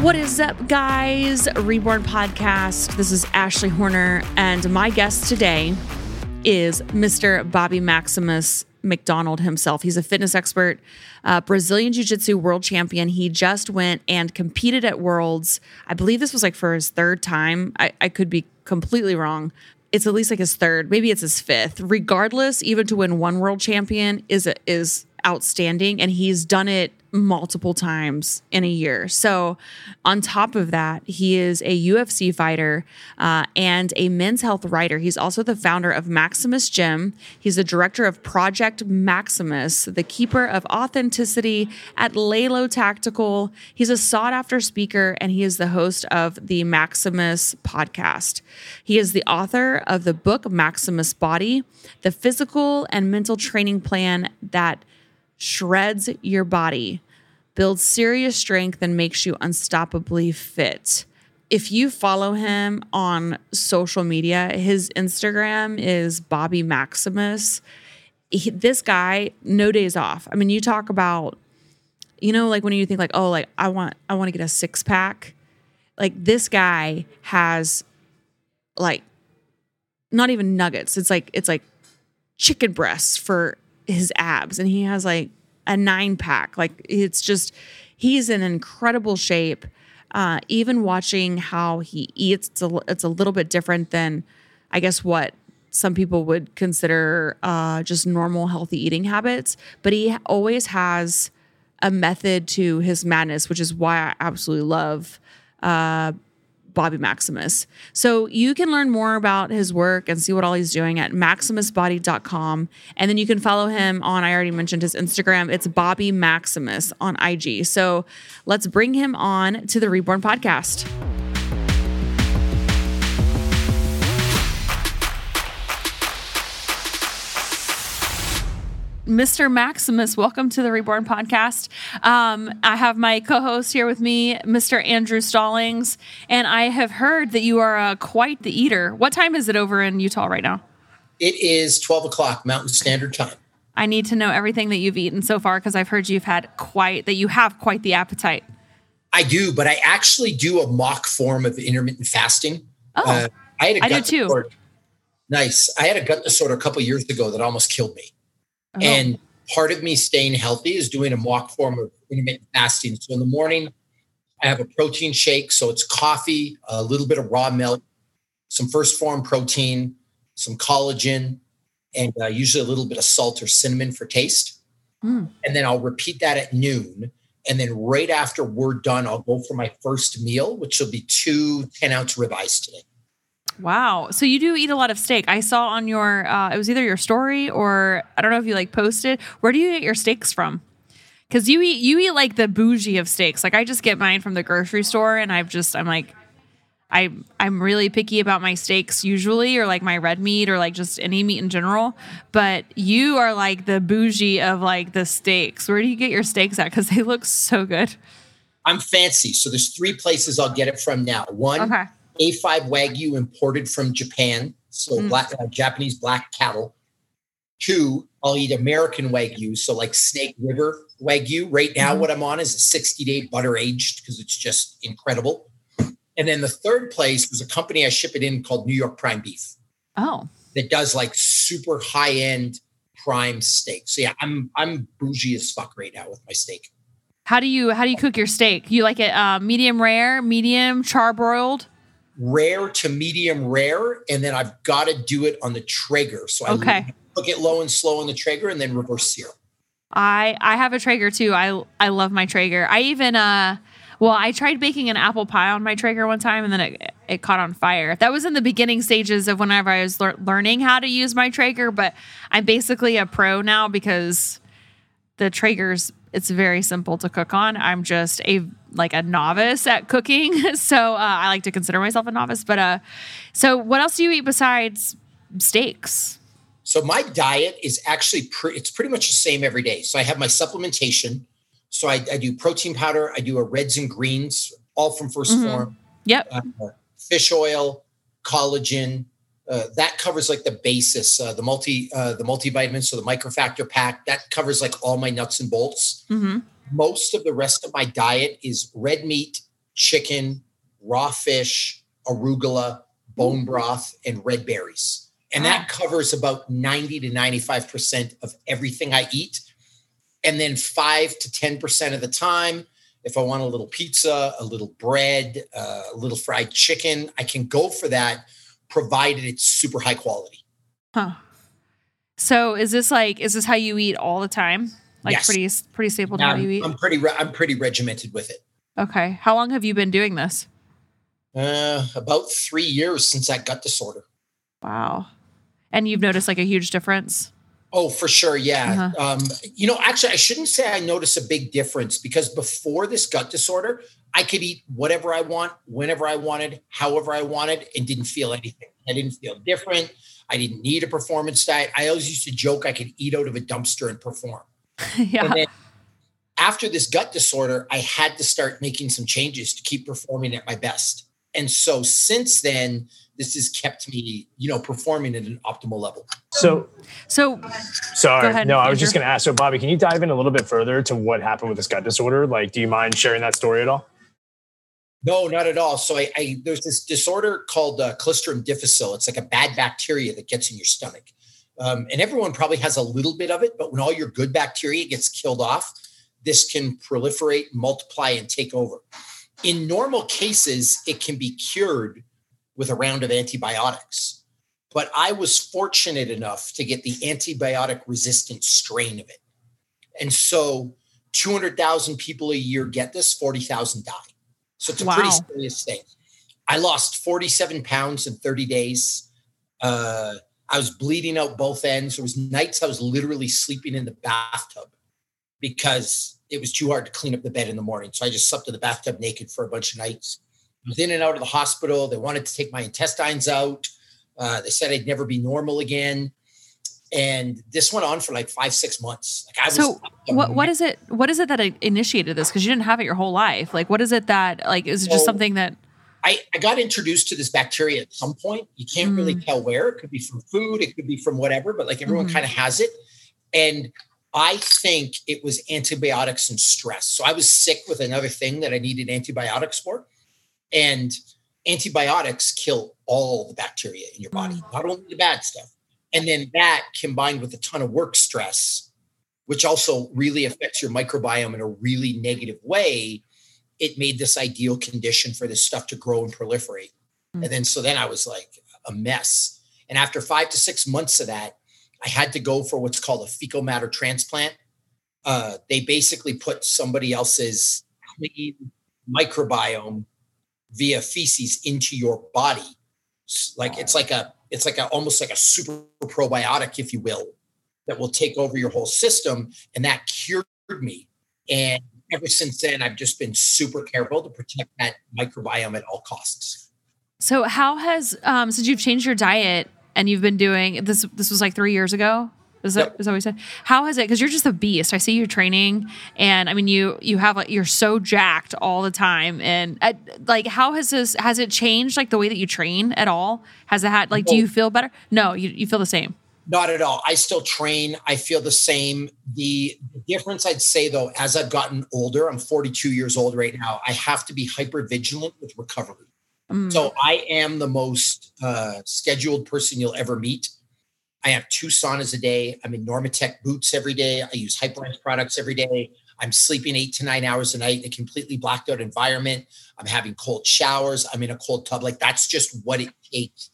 What is up, guys? Reborn Podcast. This is Ashley Horner, and my guest today is Mr. Bobby Maximus MacDonald himself. He's a fitness expert, uh, Brazilian Jiu Jitsu world champion. He just went and competed at Worlds. I believe this was like for his third time. I, I could be completely wrong. It's at least like his third, maybe it's his fifth. Regardless, even to win one world champion is is outstanding, and he's done it multiple times in a year. So, on top of that, he is a UFC fighter uh, and a men's health writer. He's also the founder of Maximus Gym. He's the director of Project Maximus, the keeper of authenticity at Lalo Tactical. He's a sought after speaker and he is the host of the Maximus podcast. He is the author of the book Maximus Body, the physical and mental training plan that shreds your body, builds serious strength, and makes you unstoppably fit. If you follow him on social media, his Instagram is Bobby Maximus. He, this guy, no days off. I mean, you talk about, you know, like when you think like, oh, like I want, I want to get a six pack. Like this guy has, like, not even nuggets. It's like it's like chicken breasts for his abs and he has like a nine pack. Like it's just, he's in incredible shape. Uh, even watching how he eats, it's a, it's a little bit different than, I guess, what some people would consider uh, just normal healthy eating habits. But he always has a method to his madness, which is why I absolutely love uh, Bobby Maximus. So you can learn more about his work and see what all he's doing at maximusbody.com. And then you can follow him on, I already mentioned his Instagram. It's Bobby Maximus on IG. So let's bring him on to the Reborn podcast. Mr. Maximus, welcome to the Reborn podcast. Um, I have my co host here with me, Mr. Andrew Stallings, and I have heard that you are uh, quite the eater. What time is it over in Utah right now? It is 12 o'clock Mountain Standard Time. I need to know everything that you've eaten so far because I've heard you've had quite, that you have quite the appetite. I do, but I actually do a mock form of intermittent fasting. Oh, uh, I had a I gut do too. Disorder. Nice. I had a gut disorder a couple years ago that almost killed me. Oh. And part of me staying healthy is doing a mock form of intermittent fasting. So in the morning, I have a protein shake. So it's coffee, a little bit of raw milk, some 1st Phorm protein, some collagen, and uh, usually a little bit of salt or cinnamon for taste. Mm. And then I'll repeat that at noon. And then right after we're done, I'll go for my first meal, which will be two 10 ounce ribeyes today. Wow. So you do eat a lot of steak. I saw on your uh, it was either your story or I don't know if you like posted. Where do you get your steaks from? Cuz you eat you eat like the bougie of steaks. Like I just get mine from the grocery store and I've just I'm like I I'm really picky about my steaks usually or like my red meat or like just any meat in general, but you are like the bougie of like the steaks. Where do you get your steaks at cuz they look so good? I'm fancy. So there's three places I'll get it from now. One okay a5 Wagyu imported from Japan, so mm. black, uh, Japanese black cattle. Two, I'll eat American Wagyu, so like Snake River Wagyu. Right now, mm. what I'm on is a 60 day butter aged because it's just incredible. And then the third place was a company I ship it in called New York Prime Beef. Oh, that does like super high end prime steak. So yeah, I'm I'm bougie as fuck right now with my steak. How do you how do you cook your steak? You like it uh, medium rare, medium charbroiled? Rare to medium rare, and then I've got to do it on the Traeger. So I okay. cook it low and slow on the Traeger, and then reverse sear. I I have a Traeger too. I I love my Traeger. I even uh well, I tried baking an apple pie on my Traeger one time, and then it it caught on fire. That was in the beginning stages of whenever I was learning how to use my Traeger, but I'm basically a pro now because the Traeger's it's very simple to cook on. I'm just a like a novice at cooking, so uh, I like to consider myself a novice. But uh, so what else do you eat besides steaks? So my diet is actually pre- it's pretty much the same every day. So I have my supplementation. So I, I do protein powder. I do a reds and greens, all from 1st mm-hmm. Phorm. Yep. Uh, fish oil, collagen, uh, that covers like the basis, uh, the multi uh, the multivitamins, so the microfactor pack that covers like all my nuts and bolts. Mm-hmm. Most of the rest of my diet is red meat, chicken, raw fish, arugula, bone broth, and red berries. And that covers about 90 to 95% of everything I eat. And then five to 10% of the time, if I want a little pizza, a little bread, uh, a little fried chicken, I can go for that, provided it's super high quality. Huh. So is this like is this how you eat all the time? Like Yes. pretty pretty staple how you I'm, eat? I'm pretty re- I'm pretty regimented with it. Okay. How long have you been doing this? Uh, about three years since that gut disorder. Wow. And you've noticed like a huge difference? Oh, for sure. Yeah. Uh-huh. Um, you know, actually, I shouldn't say I notice a big difference because before this gut disorder, I could eat whatever I want, whenever I wanted, however I wanted, and didn't feel anything. I didn't feel different. I didn't need a performance diet. I always used to joke I could eat out of a dumpster and perform. yeah. And then after this gut disorder, I had to start making some changes to keep performing at my best. And so since then, this has kept me, you know, performing at an optimal level. So So sorry, ahead, no, I was just going to ask. So Bobby, can you dive in a little bit further to what happened with this gut disorder? Like, do you mind sharing that story at all? No, not at all. So I, I there's this disorder called uh, Clostridium difficile. It's like a bad bacteria that gets in your stomach, um, and everyone probably has a little bit of it. But when all your good bacteria gets killed off, this can proliferate, multiply, and take over. In normal cases, it can be cured with a round of antibiotics. But I was fortunate enough to get the antibiotic resistant strain of it. And so 200,000 people a year get this, 40,000 die. So it's a pretty serious thing. I lost 47 pounds in 30 days. Uh, I was bleeding out both ends. There was nights I was literally sleeping in the bathtub because it was too hard to clean up the bed in the morning. So I just slept in the bathtub naked for a bunch of nights. I was in and out of the hospital. They wanted to take my intestines out. Uh, they said I'd never be normal again. And this went on for like five, six months. Like I was so what what is it what is it that initiated this cuz you didn't have it your whole life? Like what is it that like is it just So- something that I, I got introduced to this bacteria at some point. You can't really Mm. tell where. It could be from food, it could be from whatever, but like everyone Mhm. kind of has it. And I think it was antibiotics and stress. So I was sick with another thing that I needed antibiotics for. And antibiotics kill all the bacteria in your body, not only the bad stuff. And then that combined with a ton of work stress, which also really affects your microbiome in a really negative way, it made this ideal condition for this stuff to grow and proliferate. Mm. And then so then I was like a mess. And after five to six months of that, I had to go for what's called a fecal matter transplant. Uh, they basically put somebody else's clean microbiome via feces into your body. Like it's like a it's like a almost like a super probiotic, if you will, that will take over your whole system. And that cured me. And ever since then, I've just been super careful to protect that microbiome at all costs. So how has um since you've changed your diet and you've been doing this this was like 3 years ago? Is that Yep. is that what you said? How has it cuz you're just a beast. I see you training and I mean you you have like you're so jacked all the time and uh, like how has this has it changed like the way that you train at all? Has it had like do you feel better? No, you you feel the same. Not at all. I still train. I feel the same. The difference I'd say though, as I've gotten older, I'm 42 years old right now. I have to be hyper vigilant with recovery. Mm. So I am the most uh, scheduled person you'll ever meet. I have two saunas a day. I'm in Normatec boots every day. I use Hyperlens products every day. I'm sleeping eight to nine hours a night in a completely blacked out environment. I'm having cold showers. I'm in a cold tub. Like that's just what it takes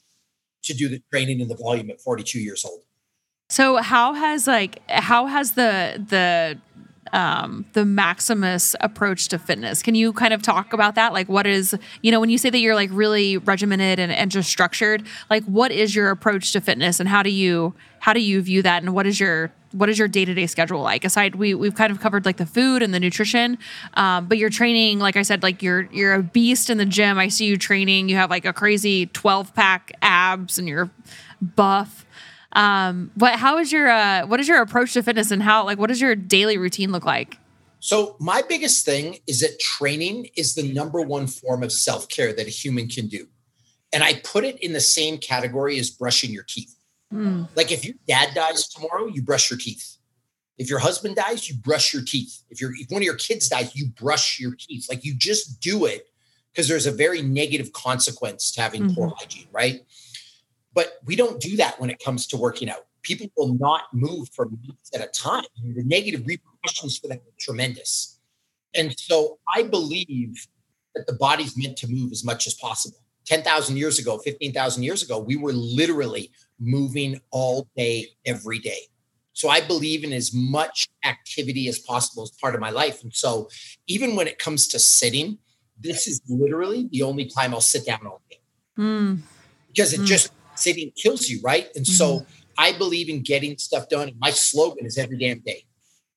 to do the training and the volume at 42 years old. So how has like how has the the um the Maximus approach to fitness? Can you kind of talk about that? Like what is you know when you say that you're like really regimented and, and just structured, like what is your approach to fitness and how do you how do you view that and what is your what is your day-to-day schedule like aside we we've kind of covered like the food and the nutrition um, but you're training like i said like you're you're a beast in the gym i see you training you have like a crazy 12 pack abs and you're buff um, but how is your uh, what is your approach to fitness and how like what does your daily routine look like? So, my biggest thing is that training is the number one form of self care that a human can do. And I put it in the same category as brushing your teeth. Mm. Like, if your dad dies tomorrow, you brush your teeth. If your husband dies, you brush your teeth. If, your if one of your kids dies, you brush your teeth. Like, you just do it because there's a very negative consequence to having mm-hmm. poor hygiene, right? But we don't do that when it comes to working out. People will not move for months at a time. The negative repercussions for that are tremendous. And so I believe that the body's meant to move as much as possible. 10,000 years ago, 15,000 years ago, we were literally moving all day, every day. So I believe in as much activity as possible as part of my life. And so even when it comes to sitting, this is literally the only time I'll sit down all day. Mm. Because it mm. just sitting kills you, right? And mm-hmm. so I believe in getting stuff done. My slogan is every damn day.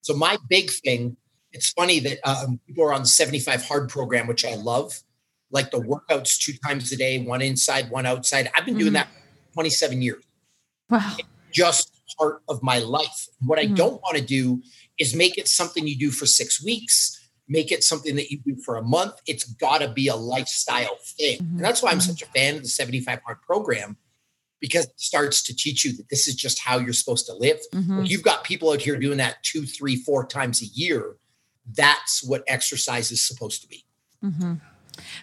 So my big thing, it's funny that um, people are on the 75 hard program, which I love, like the workouts two times a day, one inside, one outside. I've been mm-hmm. doing that 27 years. Wow. It's just part of my life. What mm-hmm. I don't want to do is make it something you do for six weeks, make it something that you do for a month. It's got to be a lifestyle thing. Mm-hmm. And that's why I'm mm-hmm. such a fan of the 75 hard program because it starts to teach you that this is just how you're supposed to live. Mm-hmm. You've got people out here doing that two, three, four times a year, that's what exercise is supposed to be. Mm-hmm.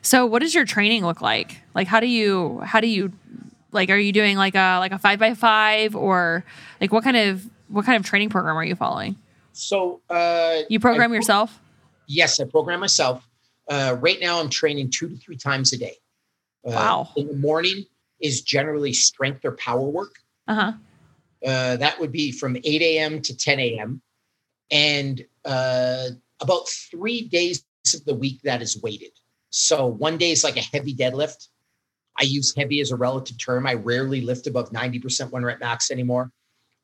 So, what does your training look like? Like, how do you, how do you, like, are you doing like a like a five by five, or like what kind of what kind of training program are you following? So, uh, you program I, yourself? Yes, I program myself. Uh, right now, I'm training two to three times a day. Uh, wow! In the morning, is generally strength or power work. Uh-huh. Uh, that would be from 8 a.m. to 10 a.m. And uh, about three days of the week that is weighted. So one day is like a heavy deadlift. I use heavy as a relative term. I rarely lift above 90% one rep max anymore.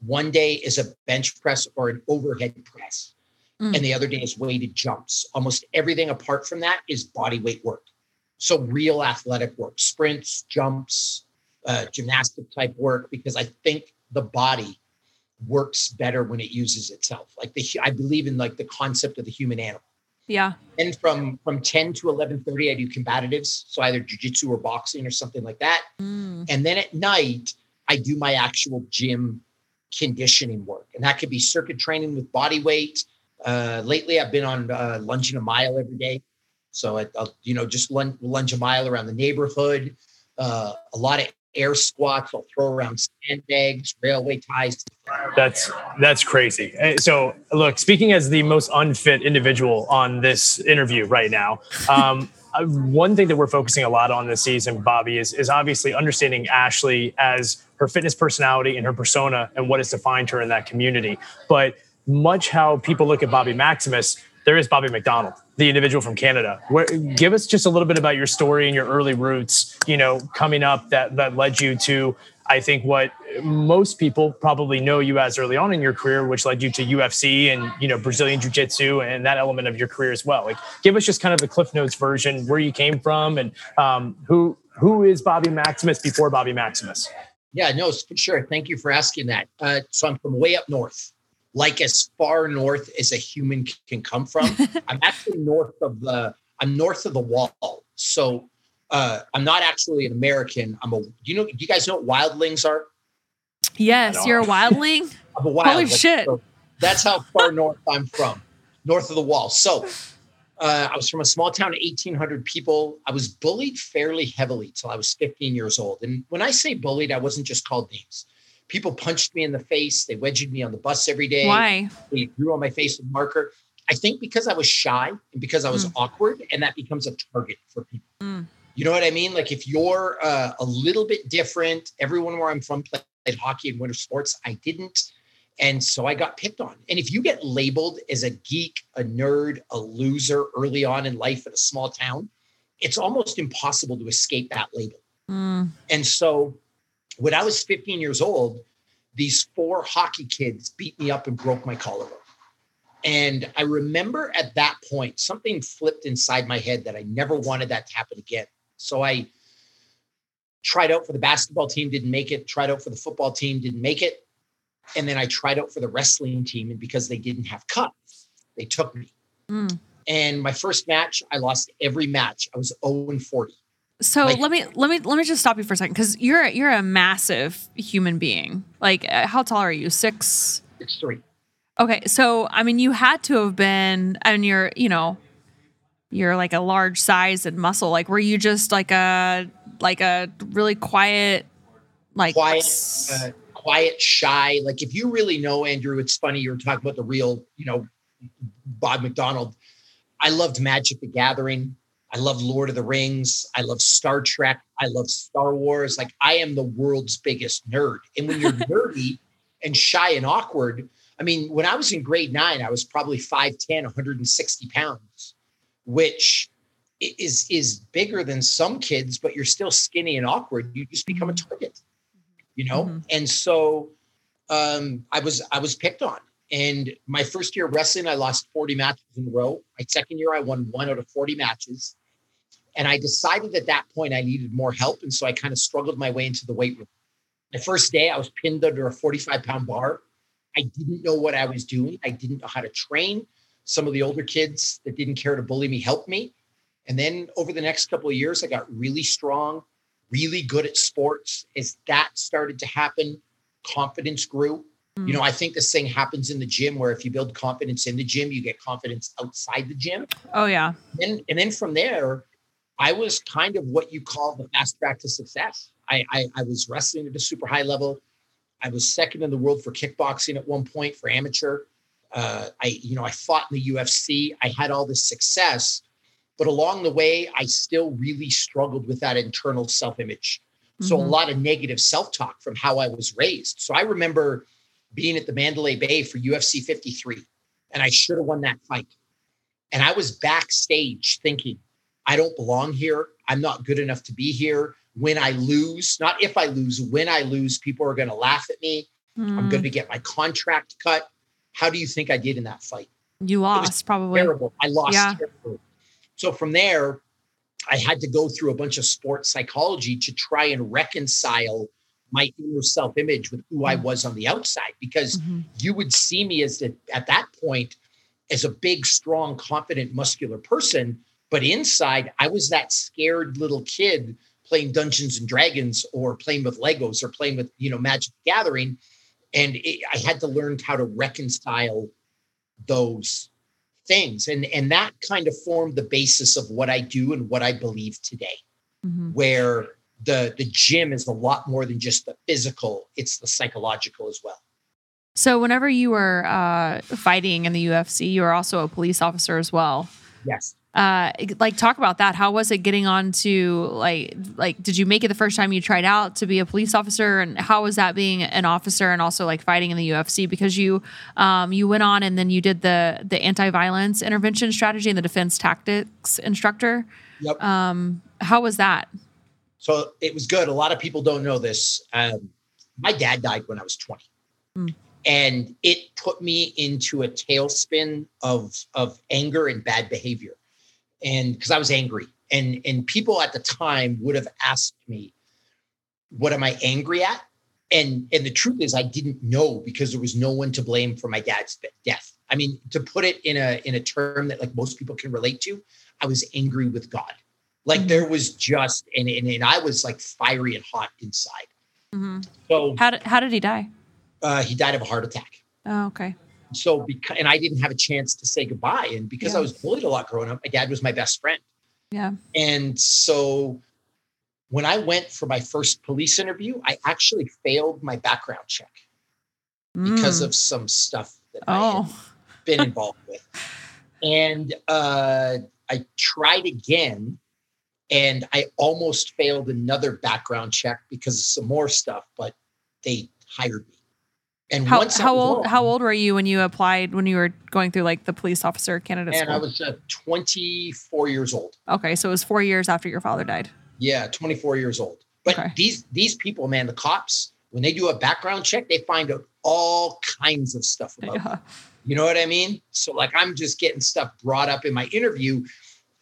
One day is a bench press or an overhead press. Mm. And the other day is weighted jumps. Almost everything apart from that is body weight work. So real athletic work, sprints, jumps, uh, gymnastic type work, because I think the body works better when it uses itself. Like the, I believe in like the concept of the human animal. Yeah. And from from 10 to 11:30, I do combatives, so either jujitsu or boxing or something like that. Mm. And then at night, I do my actual gym conditioning work, and that could be circuit training with body weight. Uh, lately, I've been on uh, lunging a mile every day. So I, will you know, just lunge, lunge, a mile around the neighborhood. Uh, a lot of air squats. I'll throw around sandbags, railway ties. That's that's crazy. So look, speaking as the most unfit individual on this interview right now. Um, uh, one thing that we're focusing a lot on this season, Bobby, is, is obviously understanding Ashley as her fitness personality and her persona and what has defined her in that community. But much how people look at Bobby Maximus, there is Bobby MacDonald, the individual from Canada. Where, give us just a little bit about your story and your early roots, you know, coming up that that led you to, I think, what most people probably know you as early on in your career, which led you to UFC and you know Brazilian Jiu Jitsu and that element of your career as well. Like, give us just kind of the Cliff Notes version, where you came from, and um, who who is Bobby Maximus before Bobby Maximus. Yeah, no, sure. Thank you for asking that. Uh, so I'm from way up north like as far north as a human can come from. I'm actually north of the I'm north of the wall. So uh, I'm not actually an American. I'm a you know do you guys know what wildlings are? Yes, you're a wildling. I'm a wildling. Holy shit. So that's how far north I'm from. North of the wall. So uh, I was from a small town of 1,800 people. I was bullied fairly heavily till I was 15 years old. And when I say bullied, I wasn't just called names people punched me in the face. They wedged me on the bus every day. Why? They drew on my face with marker. I think because I was shy and because I was mm. awkward, and that becomes a target for people. Mm. You know what I mean? Like if you're uh, a little bit different, everyone where I'm from played hockey and winter sports. I didn't. And so I got picked on. And if you get labeled as a geek, a nerd, a loser early on in life in a small town, it's almost impossible to escape that label. Mm. And so when I was 15 years old, these four hockey kids beat me up and broke my collarbone. And I remember at that point, something flipped inside my head that I never wanted that to happen again. So I tried out for the basketball team, didn't make it, tried out for the football team, didn't make it. And then I tried out for the wrestling team. And because they didn't have cups, they took me. Mm. And my first match, I lost every match. I was 0 and 40. So like, let me let me let me just stop you for a second because you're you're a massive human being. Like, uh, how tall are you? Six. Six three. Okay, so I mean, you had to have been, and you're, you know, you're like a large size and muscle. Like, were you just like a like a really quiet, like quiet, uh, quiet, shy? Like, if you really know Andrew, it's funny you were talking about the real, you know, Bob MacDonald. I loved Magic the Gathering. I love Lord of the Rings. I love Star Trek. I love Star Wars. Like I am the world's biggest nerd. And when you're nerdy and shy and awkward, I mean, when I was in grade nine, I was probably 5'10, 160 pounds, which is is bigger than some kids, but you're still skinny and awkward. You just become a mm-hmm. target, you know? Mm-hmm. And so um, I was I was picked on. And my first year wrestling, I lost 40 matches in a row. My second year, I won one out of 40 matches. And I decided at that point I needed more help. And so I kind of struggled my way into the weight room. The first day I was pinned under a 45 pound bar. I didn't know what I was doing. I didn't know how to train. Some of the older kids that didn't care to bully me helped me. And then over the next couple of years, I got really strong, really good at sports. As that started to happen, confidence grew. Mm. You know, I think this thing happens in the gym where if you build confidence in the gym, you get confidence outside the gym. Oh, yeah. And, and then from there, I was kind of what you call the fast track to success. I, I, I was wrestling at a super high level. I was second in the world for kickboxing at one point for amateur. Uh, I, you know, I fought in the UFC. I had all this success, but along the way, I still really struggled with that internal self-image. Mm-hmm. So a mm-hmm. lot of negative self-talk from how I was raised. So I remember being at the Mandalay Bay for UFC 53, and I should have won that fight. And I was backstage thinking, I don't belong here. I'm not good enough to be here. When I lose, not if I lose, when I lose, people are going to laugh at me. Mm. I'm going to get my contract cut. How do you think I did in that fight? You lost, probably. Terrible. I lost. Yeah. Terrible. So from there, I had to go through a bunch of sports psychology to try and reconcile my inner self image with who I mm. was on the outside because mm-hmm. you would see me as at that point as a big, strong, confident, muscular person. But inside, I was that scared little kid playing Dungeons and Dragons or playing with Legos or playing with, you know, Magic Gathering. And it, I had to learn how to reconcile those things. And, and that kind of formed the basis of what I do and what I believe today, mm-hmm. where the, the gym is a lot more than just the physical, it's the psychological as well. So, whenever you were uh, fighting in the UFC, you were also a police officer as well. Yes uh like talk about that. How was it getting on to like like did you make it the first time you tried out to be a police officer? And how was that being an officer and also like fighting in the UFC because you um you went on and then you did the the anti-violence intervention strategy and the defense tactics instructor. Yep. um how was that? So it was good. A lot of people don't know this. Um my dad died when i was 20 mm. and it put me into a tailspin of of anger and bad behavior and because I was angry. And and people at the time would have asked me, what am I angry at? And and the truth is I didn't know because there was no one to blame for my dad's death. I mean, to put it in a in a term that like most people can relate to, I was angry with God. Like mm-hmm. there was just and, and and I was like fiery and hot inside. Mm-hmm. So how did how did he die? Uh, he died of a heart attack. Oh, okay so because and I didn't have a chance to say goodbye. And because yeah. I was bullied a lot growing up, my dad was my best friend. Yeah. And so when I went for my first police interview, I actually failed my background check mm. because of some stuff that oh. I had oh. been involved with. And uh, I tried again and I almost failed another background check because of some more stuff, but they hired me. And how, how old how old were you when you applied when you were going through like the police officer candidate and school? I was uh, 24 years old. Okay, so it was 4 years after your father died. Yeah, 24 years old. But okay. these these people, man, the cops, when they do a background check, they find out all kinds of stuff about yeah. you. You know what I mean? So like I'm just getting stuff brought up in my interview.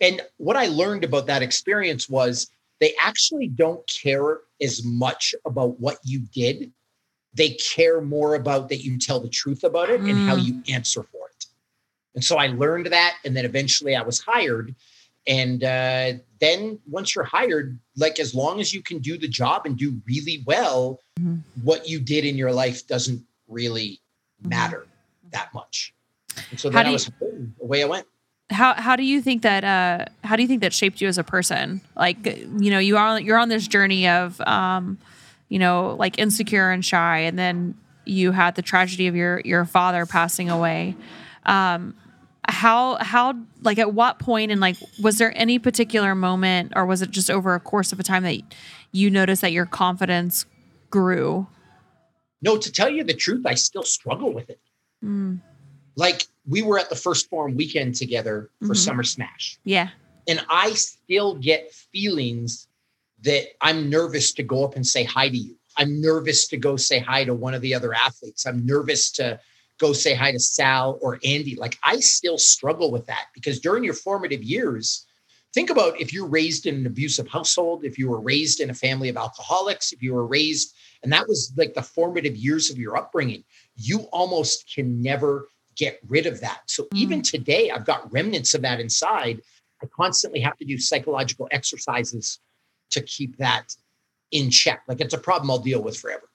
And what I learned about that experience was they actually don't care as much about what you did they care more about that you tell the truth about it mm. and how mm. you answer for it. And so I learned that. And then eventually I was hired. And uh, then once you're hired, like as long as you can do the job and do really well, mm-hmm. what you did in your life doesn't really mm-hmm. matter mm-hmm. that much. And so then I was you, away I went. how how do you think that uh how do you think that shaped you as a person like you know you are you're on this journey of um you know like insecure and shy and then you had the tragedy of your your father passing away um how how like at what point and like was there any particular moment or was it just over a course of a time that you noticed that your confidence grew no to tell you the truth i still struggle with it mm. like we were at the 1st Phorm weekend together for mm-hmm. Summer Smash. Yeah. And I still get feelings that I'm nervous to go up and say hi to you. I'm nervous to go say hi to one of the other athletes. I'm nervous to go say hi to Sal or Andy. Like I still struggle with that because during your formative years, think about if you're raised in an abusive household, if you were raised in a family of alcoholics, if you were raised, and that was like the formative years of your upbringing, you almost can never get rid of that. So mm. even today, I've got remnants of that inside. I constantly have to do psychological exercises to keep that in check. Like it's a problem I'll deal with forever.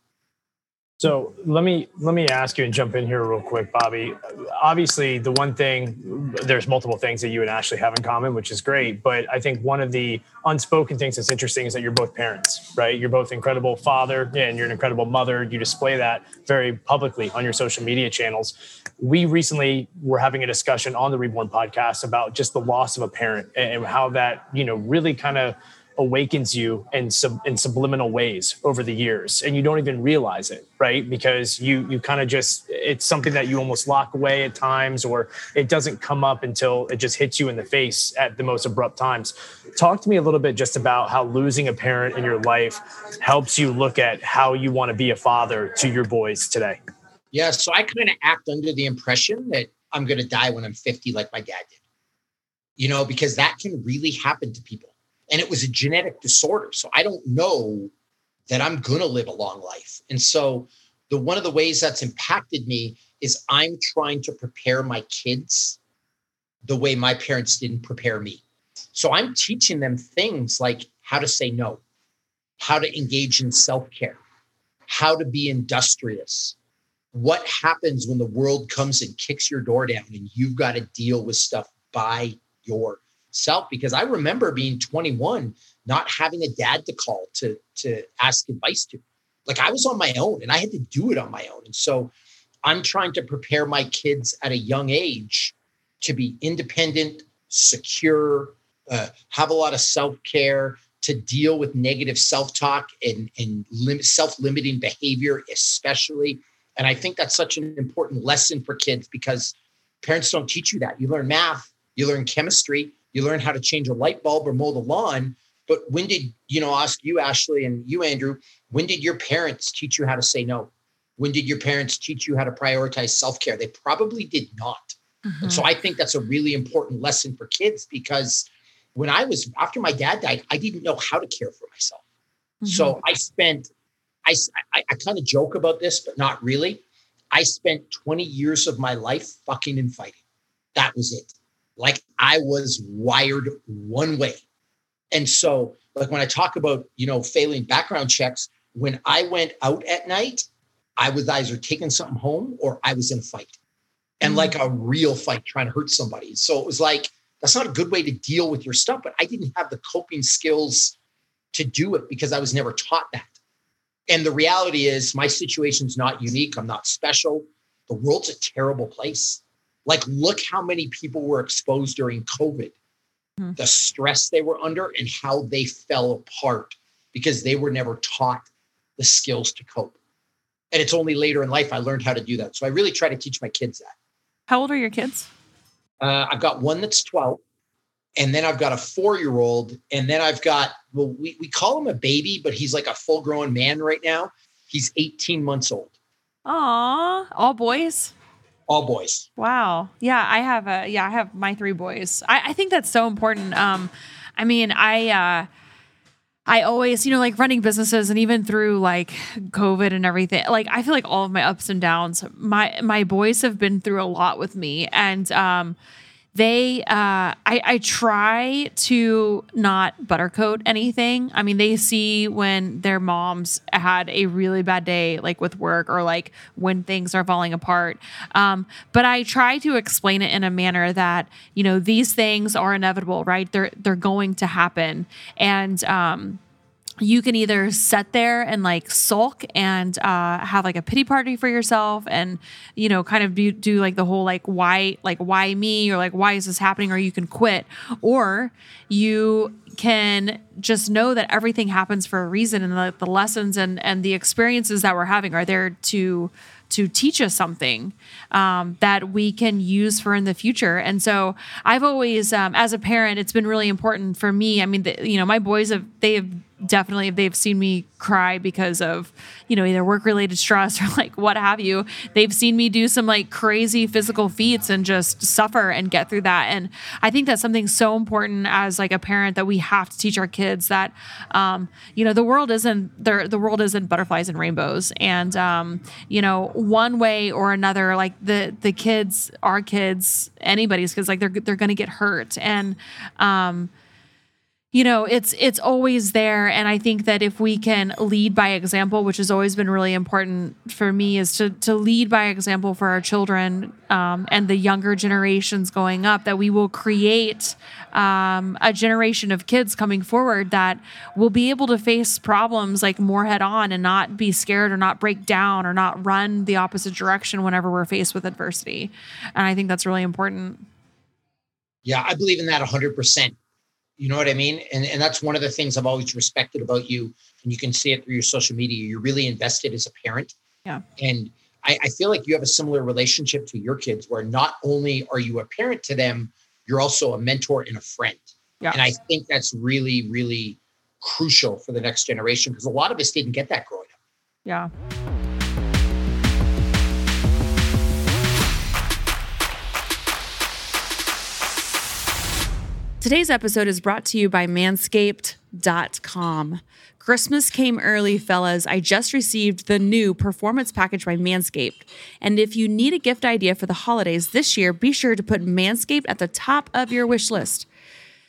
So let me let me ask you and jump in here real quick, Bobby. Obviously, the one thing there's multiple things that you and Ashley have in common, which is great. But I think one of the unspoken things that's interesting is that you're both parents, right? You're both incredible father and you're an incredible mother. You display that very publicly on your social media channels. We recently were having a discussion on the Reborn podcast about just the loss of a parent and how that you know really kind of awakens you in sub, in subliminal ways over the years and you don't even realize it right? Because you you kind of just it's something that you almost lock away at times or it doesn't come up until it just hits you in the face at the most abrupt times. Talk to me a little bit just about how losing a parent in your life helps you look at how you want to be a father to your boys today. Yeah so i kind of act under the impression that i'm going to die when i'm 50 like my dad did. You know because that can really happen to people and it was a genetic disorder. So I don't know that I'm going to live a long life. And so the one of the ways that's impacted me is I'm trying to prepare my kids the way my parents didn't prepare me. So I'm teaching them things like how to say no, how to engage in self-care, how to be industrious. What happens when the world comes and kicks your door down and you've got to deal with stuff by your self because I remember being 21, not having a dad to call to to ask advice to. Like I was on my own and I had to do it on my own. And so I'm trying to prepare my kids at a young age to be independent, secure, uh, have a lot of self care, to deal with negative self talk and, and limit, self limiting behavior, especially. And I think that's such an important lesson for kids because parents don't teach you that. You learn math, you learn chemistry, you learn how to change a light bulb or mow the lawn. But when did, you know, ask you, Ashley, and you, Andrew, when did your parents teach you how to say no? When did your parents teach you how to prioritize self care? They probably did not. Mm-hmm. And so I think that's a really important lesson for kids because when I was, after my dad died, I didn't know how to care for myself. Mm-hmm. So I spent, I, I, I kind of joke about this, but not really. I spent 20 years of my life fucking and fighting. That was it like I was wired one way. And so, like when I talk about, you know, failing background checks, when I went out at night, I was either taking something home or I was in a fight and mm-hmm. like a real fight trying to hurt somebody. So it was like, that's not a good way to deal with your stuff, but I didn't have the coping skills to do it because I was never taught that. And the reality is, my situation's not unique. I'm not special. The world's a terrible place. Like, look how many people were exposed during COVID, mm-hmm. the stress they were under, and how they fell apart because they were never taught the skills to cope. And it's only later in life I learned how to do that. So I really try to teach my kids that. How old are your kids? Uh, I've got one that's 12, and then I've got a four year old, and then I've got, well, we, we call him a baby, but he's like a full grown man right now. He's 18 months old. Aw, all boys? All boys. Wow. Yeah, I have a yeah, I have my three boys. I, I think that's so important. Um, I mean, I uh I always, you know, like running businesses and even through like COVID and everything, like I feel like all of my ups and downs, my my boys have been through a lot with me. And um they uh I, I try to not buttercoat anything. I mean they see when their moms had a really bad day like with work or like when things are falling apart. Um but i try to explain it in a manner that you know these things are inevitable right? They're they're going to happen. And um you can either sit there and like sulk and uh, have like a pity party for yourself and you know kind of do, do like the whole like why like why me or like why is this happening or you can quit or you can just know that everything happens for a reason and the, the lessons and and the experiences that we're having are there to to teach us something um, that we can use for in the future. And so I've always, um, as a parent, it's been really important for me. I mean, the, you know, my boys have they have definitely if they've seen me cry because of you know either work related stress or like what have you they've seen me do some like crazy physical feats and just suffer and get through that. And i think that's something so important as like a parent that we have to teach our kids that um, you know the world isn't there the world isn't butterflies and rainbows. And um, you know one way or another like the the kids our kids anybody's kids like they're they're gonna get hurt. And um you know it's it's always there. And i think that if we can lead by example which has always been really important for me is to to lead by example for our children um, and the younger generations going up that we will create um, a generation of kids coming forward that will be able to face problems like more head on and not be scared or not break down or not run the opposite direction whenever we're faced with adversity. And i think that's really important. Yeah i believe in that 100% you know what I mean? And and that's one of the things I've always respected about you. And you can see it through your social media. You're really invested as a parent. Yeah. And I, I feel like you have a similar relationship to your kids where not only are you a parent to them, you're also a mentor and a friend. Yeah. And I think that's really, really crucial for the next generation because a lot of us didn't get that growing up. Yeah. Today's episode is brought to you by Manscaped.com. Christmas came early, fellas. I just received the new performance package by Manscaped. And if you need a gift idea for the holidays this year, be sure to put Manscaped at the top of your wish list.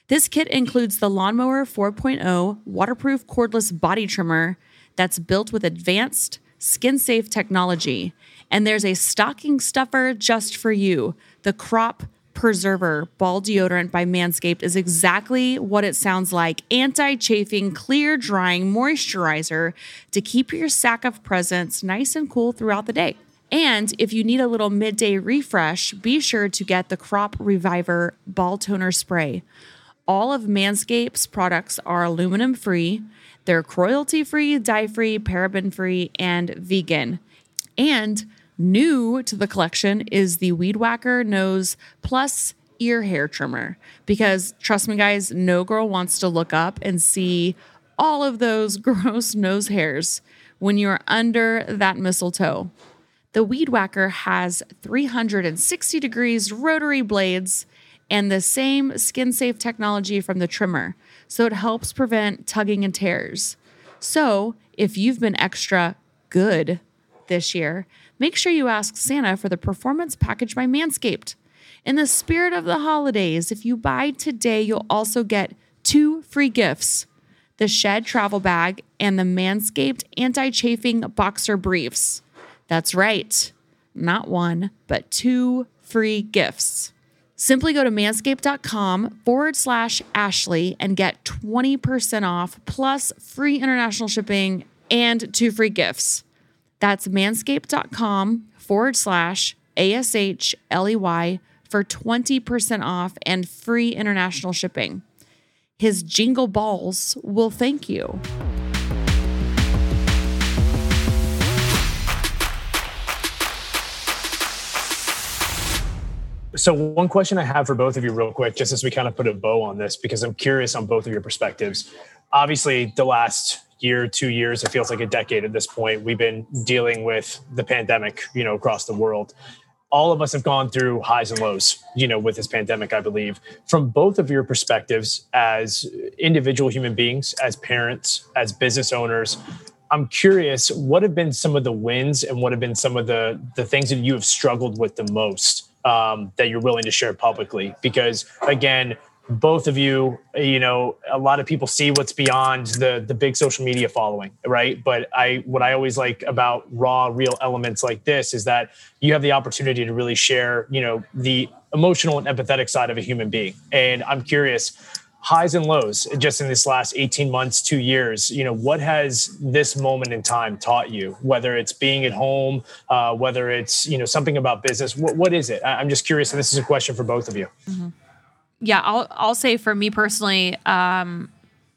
This kit includes the Lawnmower 4.0 waterproof cordless body trimmer that's built with advanced skin safe technology. And there's a stocking stuffer just for you the Crop Preserver Ball Deodorant by Manscaped is exactly what it sounds like anti chafing, clear drying moisturizer to keep your sack of presents nice and cool throughout the day. And if you need a little midday refresh, be sure to get the Crop Reviver Ball Toner Spray. All of Manscaped's products are aluminum free, they're cruelty free, dye free, paraben free, and vegan. And New to the collection is the Weed Whacker Nose Plus Ear Hair Trimmer. Because trust me, guys, no girl wants to look up and see all of those gross nose hairs when you're under that mistletoe. The Weed Whacker has 360 degrees rotary blades and the same skin safe technology from the trimmer, so it helps prevent tugging and tears. So, if you've been extra good this year, make sure you ask Santa for the performance package by Manscaped. In the spirit of the holidays, if you buy today, you'll also get two free gifts the Shed travel bag and the Manscaped anti chafing boxer briefs. That's right, not one, but two free gifts. Simply go to manscaped.com forward slash Ashley and get 20% off plus free international shipping and two free gifts. That's manscaped.com forward slash ASHLEY for 20% off and free international shipping. His jingle balls will thank you. So, one question I have for both of you, real quick, just as we kind of put a bow on this, because I'm curious on both of your perspectives. Obviously, the last year, two years, it feels like a decade at this point, we've been dealing with the pandemic, you know, across the world. All of us have gone through highs and lows, you know, with this pandemic, I believe. From both of your perspectives as individual human beings, as parents, as business owners, I'm curious, what have been some of the wins and what have been some of the the things that you have struggled with the most um, that you're willing to share publicly because again both of you you know a lot of people see what's beyond the the big social media following right? But i what i always like about raw real elements like this is that you have the opportunity to really share you know the emotional and empathetic side of a human being. And i'm curious highs and lows just in this last 18 months two years you know what has this moment in time taught you? Whether it's being at home uh, whether it's you know something about business what, what is it? I'm just curious and this is a question for both of you. Mm-hmm yeah, I'll I'll say for me personally, um,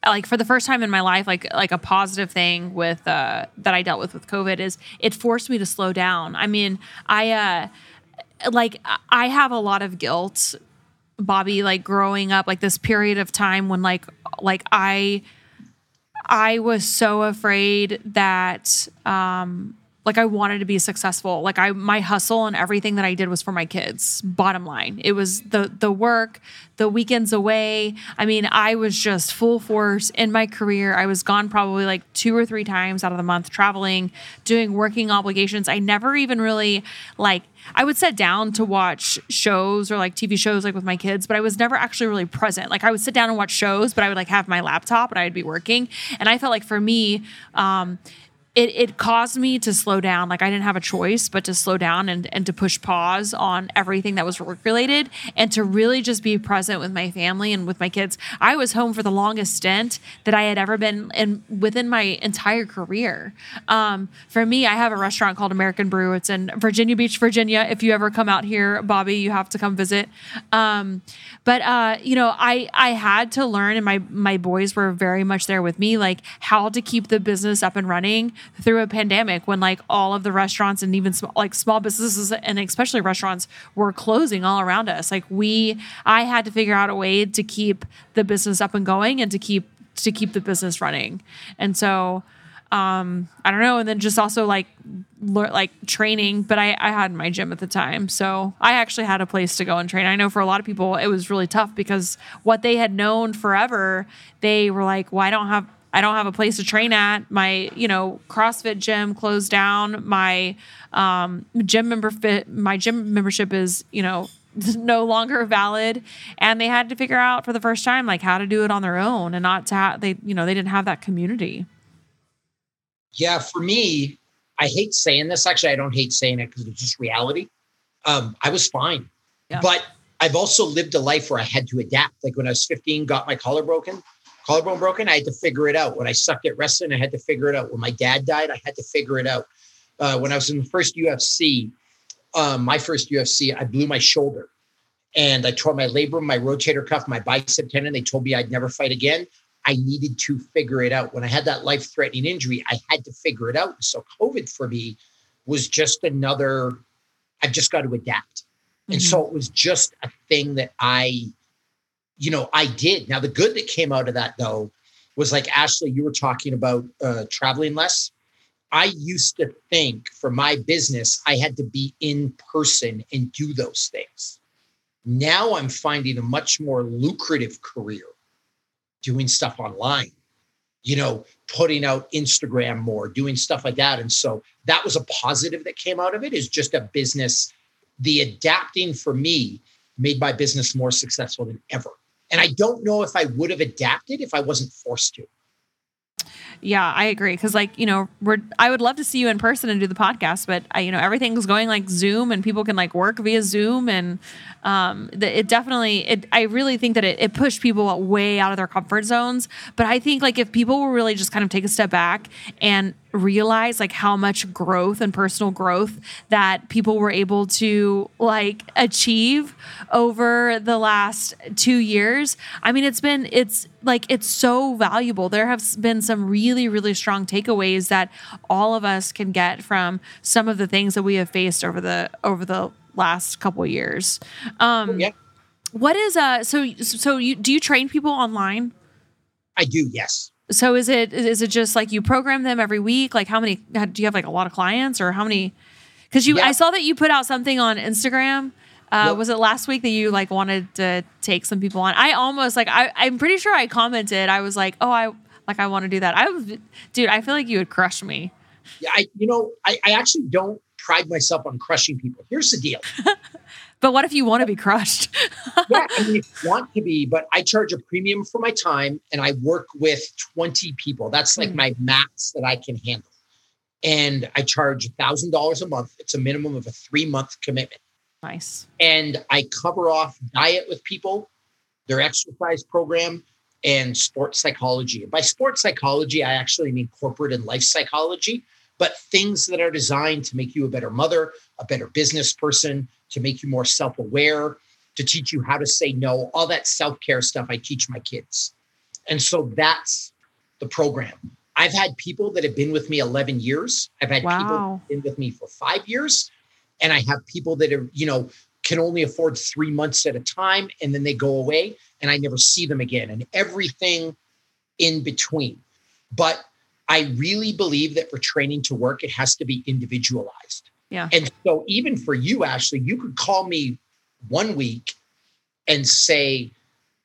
like for the first time in my life, like like a positive thing with uh, that I dealt with with COVID is it forced me to slow down. I mean, I uh, like I have a lot of guilt, Bobby, like growing up, like this period of time when like like I I was so afraid that um like I wanted to be successful. Like I my hustle and everything that I did was for my kids. Bottom line. It was the the work, the weekends away. I mean, I was just full force in my career. I was gone probably like two or three times out of the month traveling, doing working obligations. I never even really like I would sit down to watch shows or like TV shows like with my kids, but I was never actually really present. Like I would sit down and watch shows, but I would like have my laptop and I'd be working. And I felt like for me, um, it, it caused me to slow down. Like I didn't have a choice but to slow down and, and to push pause on everything that was work related and to really just be present with my family and with my kids. I was home for the longest stint that I had ever been in within my entire career. Um, for me, I have a restaurant called American Brew. It's in Virginia Beach, Virginia. If you ever come out here, Bobby, you have to come visit. Um, but uh, you know, I I had to learn, and my my boys were very much there with me, like how to keep the business up and running through a pandemic when like all of the restaurants and even sm- like small businesses and especially restaurants were closing all around us. Like we, I had to figure out a way to keep the business up and going and to keep to keep the business running. And so um i don't know and then just also like le- like training but i i had my gym at the time so i actually had a place to go and train i know for a lot of people it was really tough because what they had known forever they were like well i don't have I don't have a place to train at. My, you know, CrossFit gym closed down. My um, gym member fit, my gym membership is, you know, no longer valid. And they had to figure out for the first time like how to do it on their own and not to have they, you know, they didn't have that community. Yeah, for me, I hate saying this. Actually, I don't hate saying it because it's just reality. Um, I was fine. Yeah. But I've also lived a life where I had to adapt. Like when I was 15, got my collar broken collarbone broken, I had to figure it out. When I sucked at wrestling, I had to figure it out. When my dad died, I had to figure it out. Uh, when I was in the first UFC, um, my first UFC, I blew my shoulder and I tore my labrum, my rotator cuff, my bicep tendon. They told me I'd never fight again. I needed to figure it out. When I had that life threatening injury, I had to figure it out. So COVID for me was just another, I've just got to adapt. Mm-hmm. And so it was just a thing that I you know, I did. Now, the good that came out of that, though, was like Ashley, you were talking about uh, traveling less. I used to think for my business, I had to be in person and do those things. Now I'm finding a much more lucrative career doing stuff online, you know, putting out Instagram more, doing stuff like that. And so that was a positive that came out of it is just a business. The adapting for me made my business more successful than ever. And I don't know if I would have adapted if I wasn't forced to. Yeah, I agree. Cause like, you know, we're, I would love to see you in person and do the podcast, but I, you know, everything's going like Zoom and people can like work via Zoom. And, um, the, it definitely, it, I really think that it, it pushed people way out of their comfort zones. But I think like if people will really just kind of take a step back and realize like how much growth and personal growth that people were able to like achieve over the last 2 years. I mean it's been it's like it's so valuable. There have been some really really strong takeaways that all of us can get from some of the things that we have faced over the over the last couple years. Um yeah. What is uh so so you do you train people online? I do, yes. So is it is it just like you program them every week? Like how many do you have like a lot of clients or how many? Because you, yeah. I saw that you put out something on Instagram. Uh, yep. Was it last week that you like wanted to take some people on? I almost like I I'm pretty sure I commented. I was like, oh, I like I want to do that. I was, dude. I feel like you would crush me. Yeah, I you know I I actually don't pride myself on crushing people. Here's the deal. But what if you want to be crushed? yeah, I mean, want to be, but I charge a premium for my time and I work with 20 people. That's like mm. my max that I can handle. And I charge $1,000 a month. It's a minimum of a three month commitment. Nice. And I cover off diet with people, their exercise program, and sports psychology. by sports psychology, I actually mean corporate and life psychology, but things that are designed to make you a better mother, a better business person, to make you more self aware, to teach you how to say no, all that self care stuff I teach my kids. And so that's the program. I've had people that have been with me 11 years. I've had wow. people been with me for five years. And I have people that are, you know, can only afford three months at a time and then they go away and I never see them again and everything in between. But I really believe that for training to work, it has to be individualized. Yeah. And so even for you, Ashley, you could call me one week and say,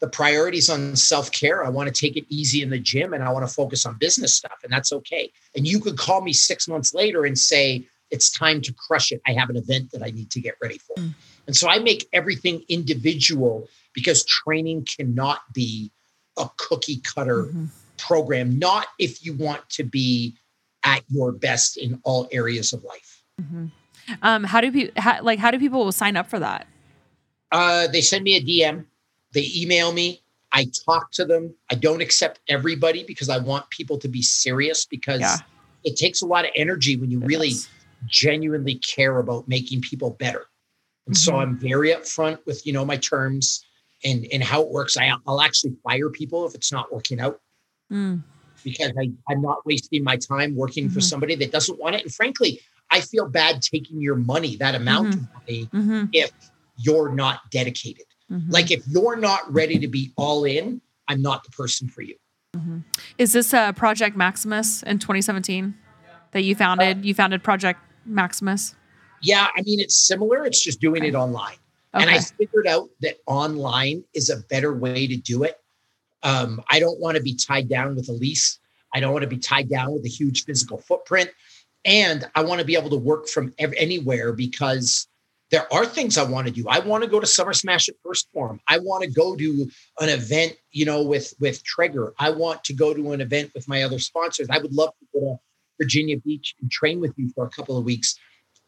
the priorities on self care, I want to take it easy in the gym and I want to focus on business stuff. And that's okay. And you could call me six months later and say, it's time to crush it. I have an event that I need to get ready for. Mm. And so I make everything individual because training cannot be a cookie cutter mm-hmm. program, not if you want to be at your best in all areas of life. Mm-hmm. Um, how do people like how do people sign up for that? Uh, they send me a DM, they email me, I talk to them. I don't accept everybody because I want people to be serious because yeah. it takes a lot of energy when you it really does. genuinely care about making people better. And mm-hmm. so I'm very upfront with, you know, my terms and, and how it works. I, I'll actually fire people if it's not working out mm. because I, I'm not wasting my time working mm-hmm. for somebody that doesn't want it. And frankly, I feel bad taking your money, that amount mm-hmm. of money, mm-hmm. if you're not dedicated. Mm-hmm. Like if you're not ready to be all in, I'm not the person for you. Mm-hmm. Is this a Project Maximus in 2017 that you founded? Uh, you founded Project Maximus? Yeah, I mean, it's similar. It's just doing okay. it online. Okay. And I figured out that online is a better way to do it. Um, I don't want to be tied down with a lease. I don't want to be tied down with a huge physical footprint. And I want to be able to work from ev- anywhere because there are things I want to do. I want to go to Summer Smash at 1st Phorm. I want to go to an event, you know, with with Traeger. I want to go to an event with my other sponsors. I would love to go to Virginia Beach and train with you for a couple of weeks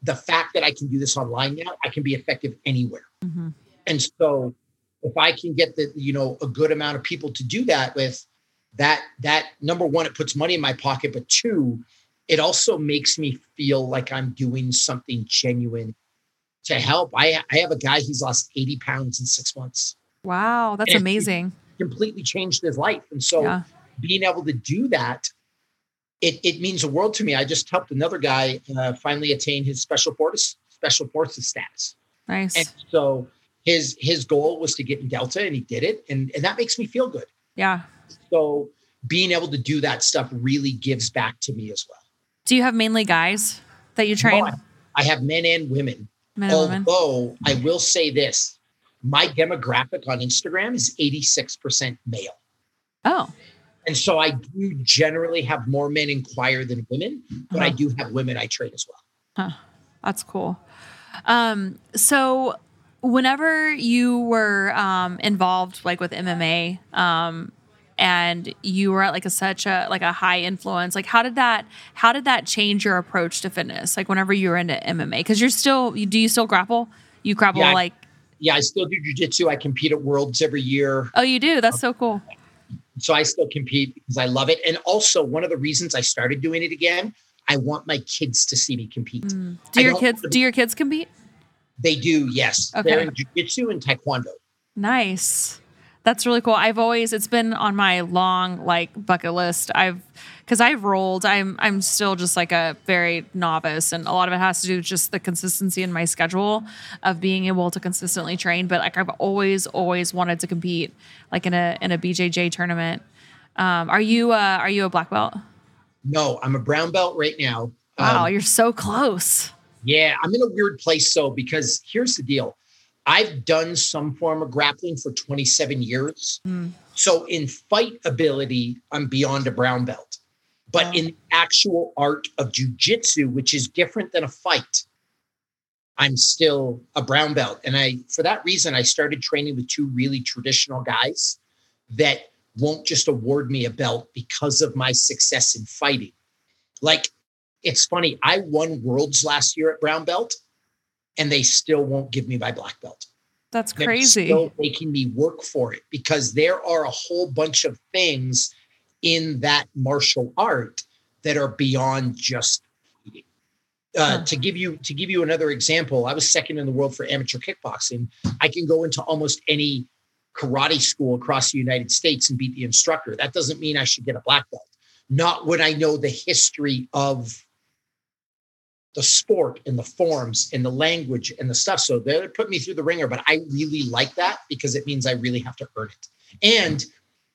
the fact that I can do this online now, I can be effective anywhere. Mm-hmm. And so if I can get the, you know, a good amount of people to do that with that, that number one, it puts money in my pocket, but two, it also makes me feel like I'm doing something genuine to help. I, I have a guy, he's lost 80 pounds in six months. Wow, that's amazing. Completely changed his life. And so yeah. being able to do that it, it means the world to me. I just helped another guy uh, finally attain his special forces special forces status. Nice. And so his his goal was to get in Delta, and he did it, and and that makes me feel good. Yeah. So being able to do that stuff really gives back to me as well. Do you have mainly guys that you train? No, I have men and women. Men and Although women. I will say this, my demographic on Instagram is 86% male. Oh. And so I do generally have more men inquire than women, but uh-huh. I do have women I train as well. Huh. That's cool. Um, so whenever you were um, involved like with MMA um, and you were at like a such a like a high influence like how did that how did that change your approach to fitness like whenever you were into MMA because you're still do you still grapple you grapple yeah, like yeah I still do jujitsu I compete at worlds every year oh you do that's so cool so I still compete because I love it. And also, one of the reasons I started doing it again, I want my kids to see me compete. Mm. Do your kids? Do your kids compete? They do. Yes, okay. they're in jujitsu and taekwondo. Nice. That's really cool. I've always it's been on my long like bucket list. I've because I've rolled. I'm I'm still just like a very novice, and a lot of it has to do with just the consistency in my schedule of being able to consistently train. But like I've always always wanted to compete, like in a in a BJJ tournament. Um, are you uh, are you a black belt? No, I'm a brown belt right now. Wow, um, you're so close. Yeah, I'm in a weird place So because here's the deal. I've done some form of grappling for 27 years. Mm. So in fight ability, I'm beyond a brown belt. But wow. in actual art of jujitsu, which is different than a fight, I'm still a brown belt. And I, for that reason, I started training with two really traditional guys that won't just award me a belt because of my success in fighting. Like, it's funny, I won worlds last year at brown belt, and they still won't give me my black belt. That's crazy. They're still making me work for it because there are a whole bunch of things in that martial art that are beyond just uh, huh. to give you to give you another example, I was second in the world for amateur kickboxing. I can go into almost any karate school across the United States and beat the instructor. That doesn't mean I should get a black belt. Not when I know the history of the sport and the forms and the language and the stuff. So they put me through the ringer, but I really like that because it means I really have to earn it and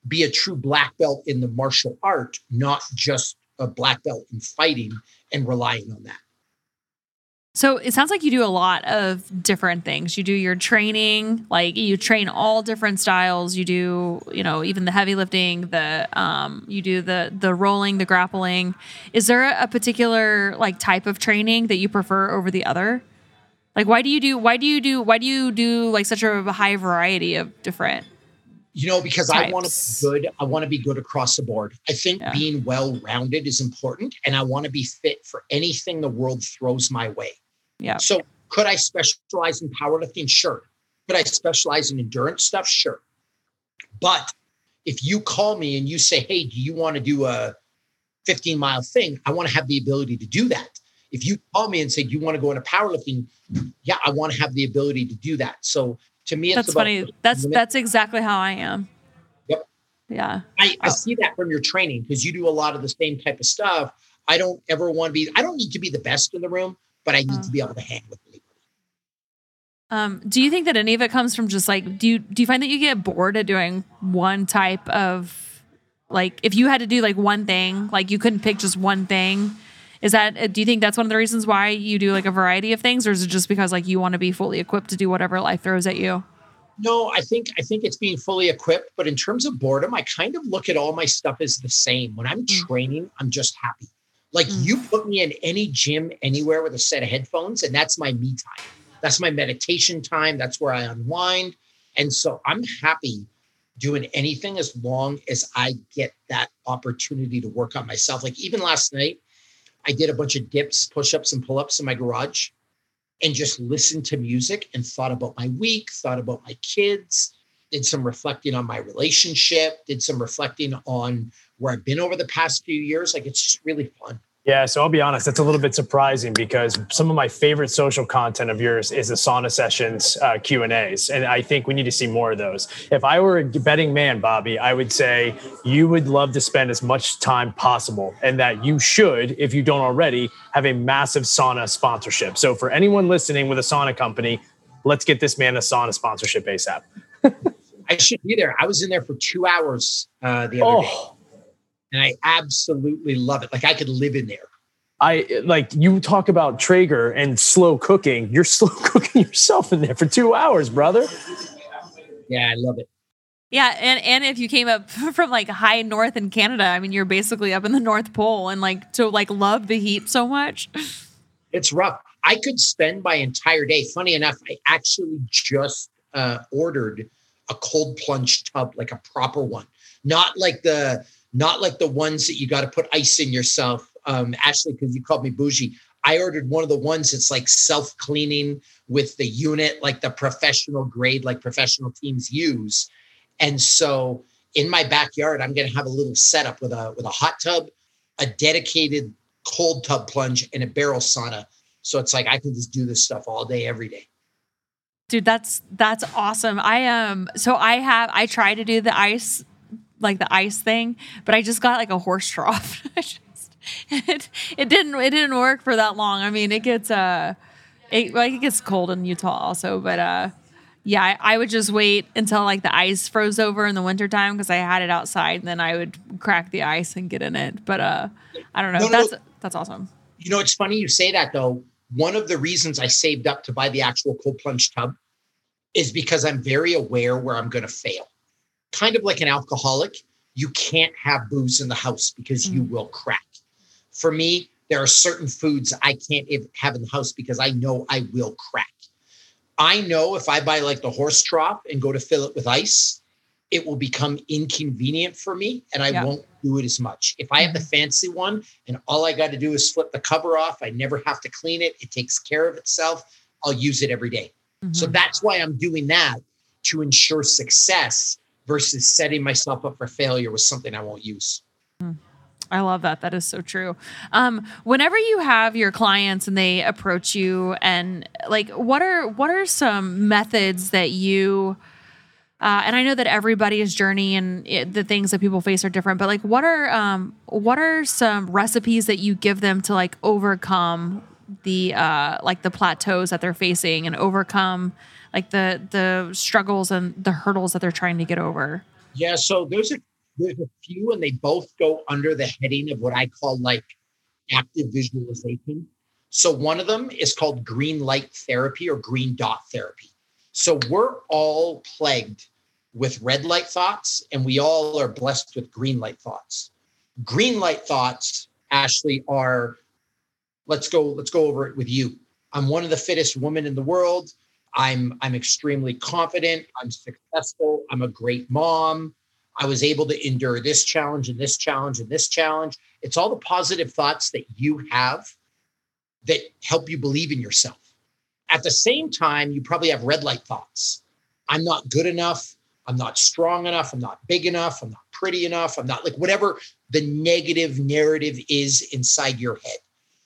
be a true black belt in the martial art, not just a black belt in fighting and relying on that. So it sounds like you do a lot of different things. You do your training, like you train all different styles. You do, you know, even the heavy lifting, the um, you do the the rolling, the grappling. Is there a particular like type of training that you prefer over the other? Like why do you do why do you do why do you do like such a high variety of different you know because types. i want to be good i want to be good across the board. I think yeah. being well rounded is important and i want to be fit for anything the world throws my way. Yeah. So could i specialize in powerlifting? Sure. Could i specialize in endurance stuff? Sure. But if you call me and you say hey do you want to do a 15 mile thing? I want to have the ability to do that. If you call me and say do you want to go into powerlifting? Yeah i want to have the ability to do that. So to me, that's funny. That's that's exactly how I am. Yep. Yeah. I, I oh. see that from your training because you do a lot of the same type of stuff. I don't ever want to be. I don't need to be the best in the room, but I need uh, to be able to hang with anybody. Um, do you think that any of it comes from just like do you do you find that you get bored at doing one type of like if you had to do like one thing, like you couldn't pick just one thing? Is that uh, do you think that's one of the reasons why you do like a variety of things, or is it just because like you want to be fully equipped to do whatever life throws at you? No, I think I think it's being fully equipped. But in terms of boredom, I kind of look at all my stuff as the same. When I'm mm. training, I'm just happy. Like mm. you put me in any gym anywhere with a set of headphones, and that's my me time. That's my meditation time. That's where I unwind. And so I'm happy doing anything as long as I get that opportunity to work on myself. Like even last night, I did a bunch of dips, push ups, and pull ups in my garage and just listened to music and thought about my week, thought about my kids, did some reflecting on my relationship, did some reflecting on where I've been over the past few years. Like it's just really fun. Yeah, so I'll be honest, that's a little bit surprising because some of my favorite social content of yours is the sauna sessions uh, Q and A's, and I think we need to see more of those. If I were a betting man, Bobby, I would say you would love to spend as much time possible, and that you should, if you don't already, have a massive sauna sponsorship. So for anyone listening with a sauna company, let's get this man a sauna sponsorship ASAP. I should be there. I was in there for two hours uh, the other oh. day and I absolutely love it. Like I could live in there. I like you talk about Traeger and slow cooking. You're slow cooking yourself in there for two hours, brother. Yeah, I love it. Yeah, and and if you came up from like high north in Canada, I mean, you're basically up in the North Pole, and like to like love the heat so much. It's rough. I could spend my entire day. Funny enough, I actually just uh, ordered a cold plunge tub, like a proper one, not like the not like the ones that you got to put ice in yourself. Um, Ashley, because you called me bougie. I ordered one of the ones that's like self cleaning with the unit, like the professional grade, like professional teams use. And so in my backyard, I'm going to have a little setup with a with a hot tub, a dedicated cold tub plunge, and a barrel sauna. So it's like I can just do this stuff all day, every day. Dude, that's that's awesome. I um so I have I try to do the ice like the ice thing, but I just got like a horse trough. just, it, it didn't it didn't work for that long. I mean, it gets uh it like it gets cold in Utah also, but uh yeah, I, I would just wait until like the ice froze over in the wintertime because I had it outside and then I would crack the ice and get in it. But uh I don't know. No, that's no. that's awesome. You know, it's funny you say that though. One of the reasons I saved up to buy the actual cold plunge tub is because I'm very aware where I'm going to fail kind of like an alcoholic, you can't have booze in the house because mm. you will crack. For me, There are certain foods I can't have in the house because I know I will crack. I know if I buy like the horse trough and go to fill it with ice, it will become inconvenient for me and I yeah. won't do it as much. If I have the mm-hmm. fancy one and all I got to do is flip the cover off, I never have to clean it, it takes care of itself, I'll use it every day. Mm-hmm. So that's why I'm doing that to ensure success versus setting myself up for failure with something I won't use. Mm. I love that. That is so true. Um, whenever you have your clients and they approach you, and like, what are what are some methods that you uh, and I know that everybody's journey and it, the things that people face are different, but like, what are um, what are some recipes that you give them to like overcome the uh, like the plateaus that they're facing and overcome like the the struggles and the hurdles that they're trying to get over? Yeah, so there's a there's a few, and they both go under the heading of what I call like active visualization. So one of them is called green light therapy or green dot therapy. So we're all plagued with red light thoughts, and we all are blessed with green light thoughts. Green light thoughts, Ashley, are let's go, let's go over it with you. I'm one of the fittest women in the world. I'm I'm extremely confident. I'm successful. I'm a great mom. I was able to endure this challenge and this challenge and this challenge. It's all the positive thoughts that you have that help you believe in yourself. At the same time, you probably have red light thoughts. I'm not good enough. I'm not strong enough. I'm not big enough. I'm not pretty enough. I'm not like whatever the negative narrative is inside your head.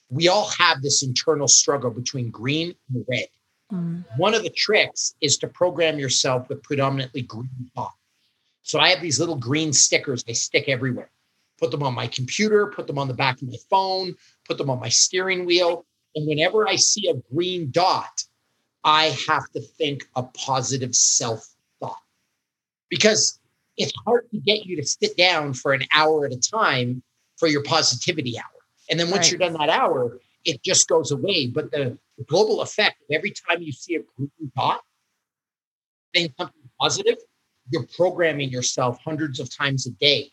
We all have this internal struggle between green and red. Mm. One of the tricks is to program yourself with predominantly green thought. So I have these little green stickers I stick everywhere. Put them on my computer, put them on the back of my phone, put them on my steering wheel. And whenever I see a green dot, I have to think a positive self thought because it's hard to get you to sit down for an hour at a time for your positivity hour. And then once right. you're done that hour, it just goes away. But the, the global effect of every time you see a green dot, think something positive, you're programming yourself hundreds of times a day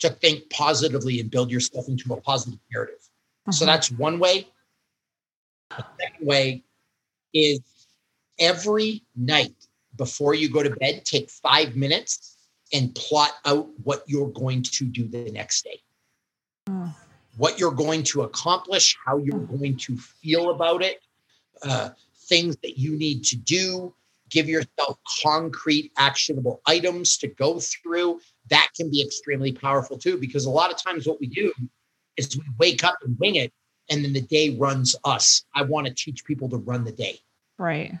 to think positively and build yourself into a positive narrative. Uh-huh. So that's one way. The second way is every night before you go to bed, take five minutes and plot out what you're going to do the next day. Mm. What you're going to accomplish, how you're going to feel about it, uh, things that you need to do. Give yourself concrete, actionable items to go through. That can be extremely powerful too, because a lot of times what we do is we wake up and wing it, and then the day runs us. I want to teach people to run the day. Right.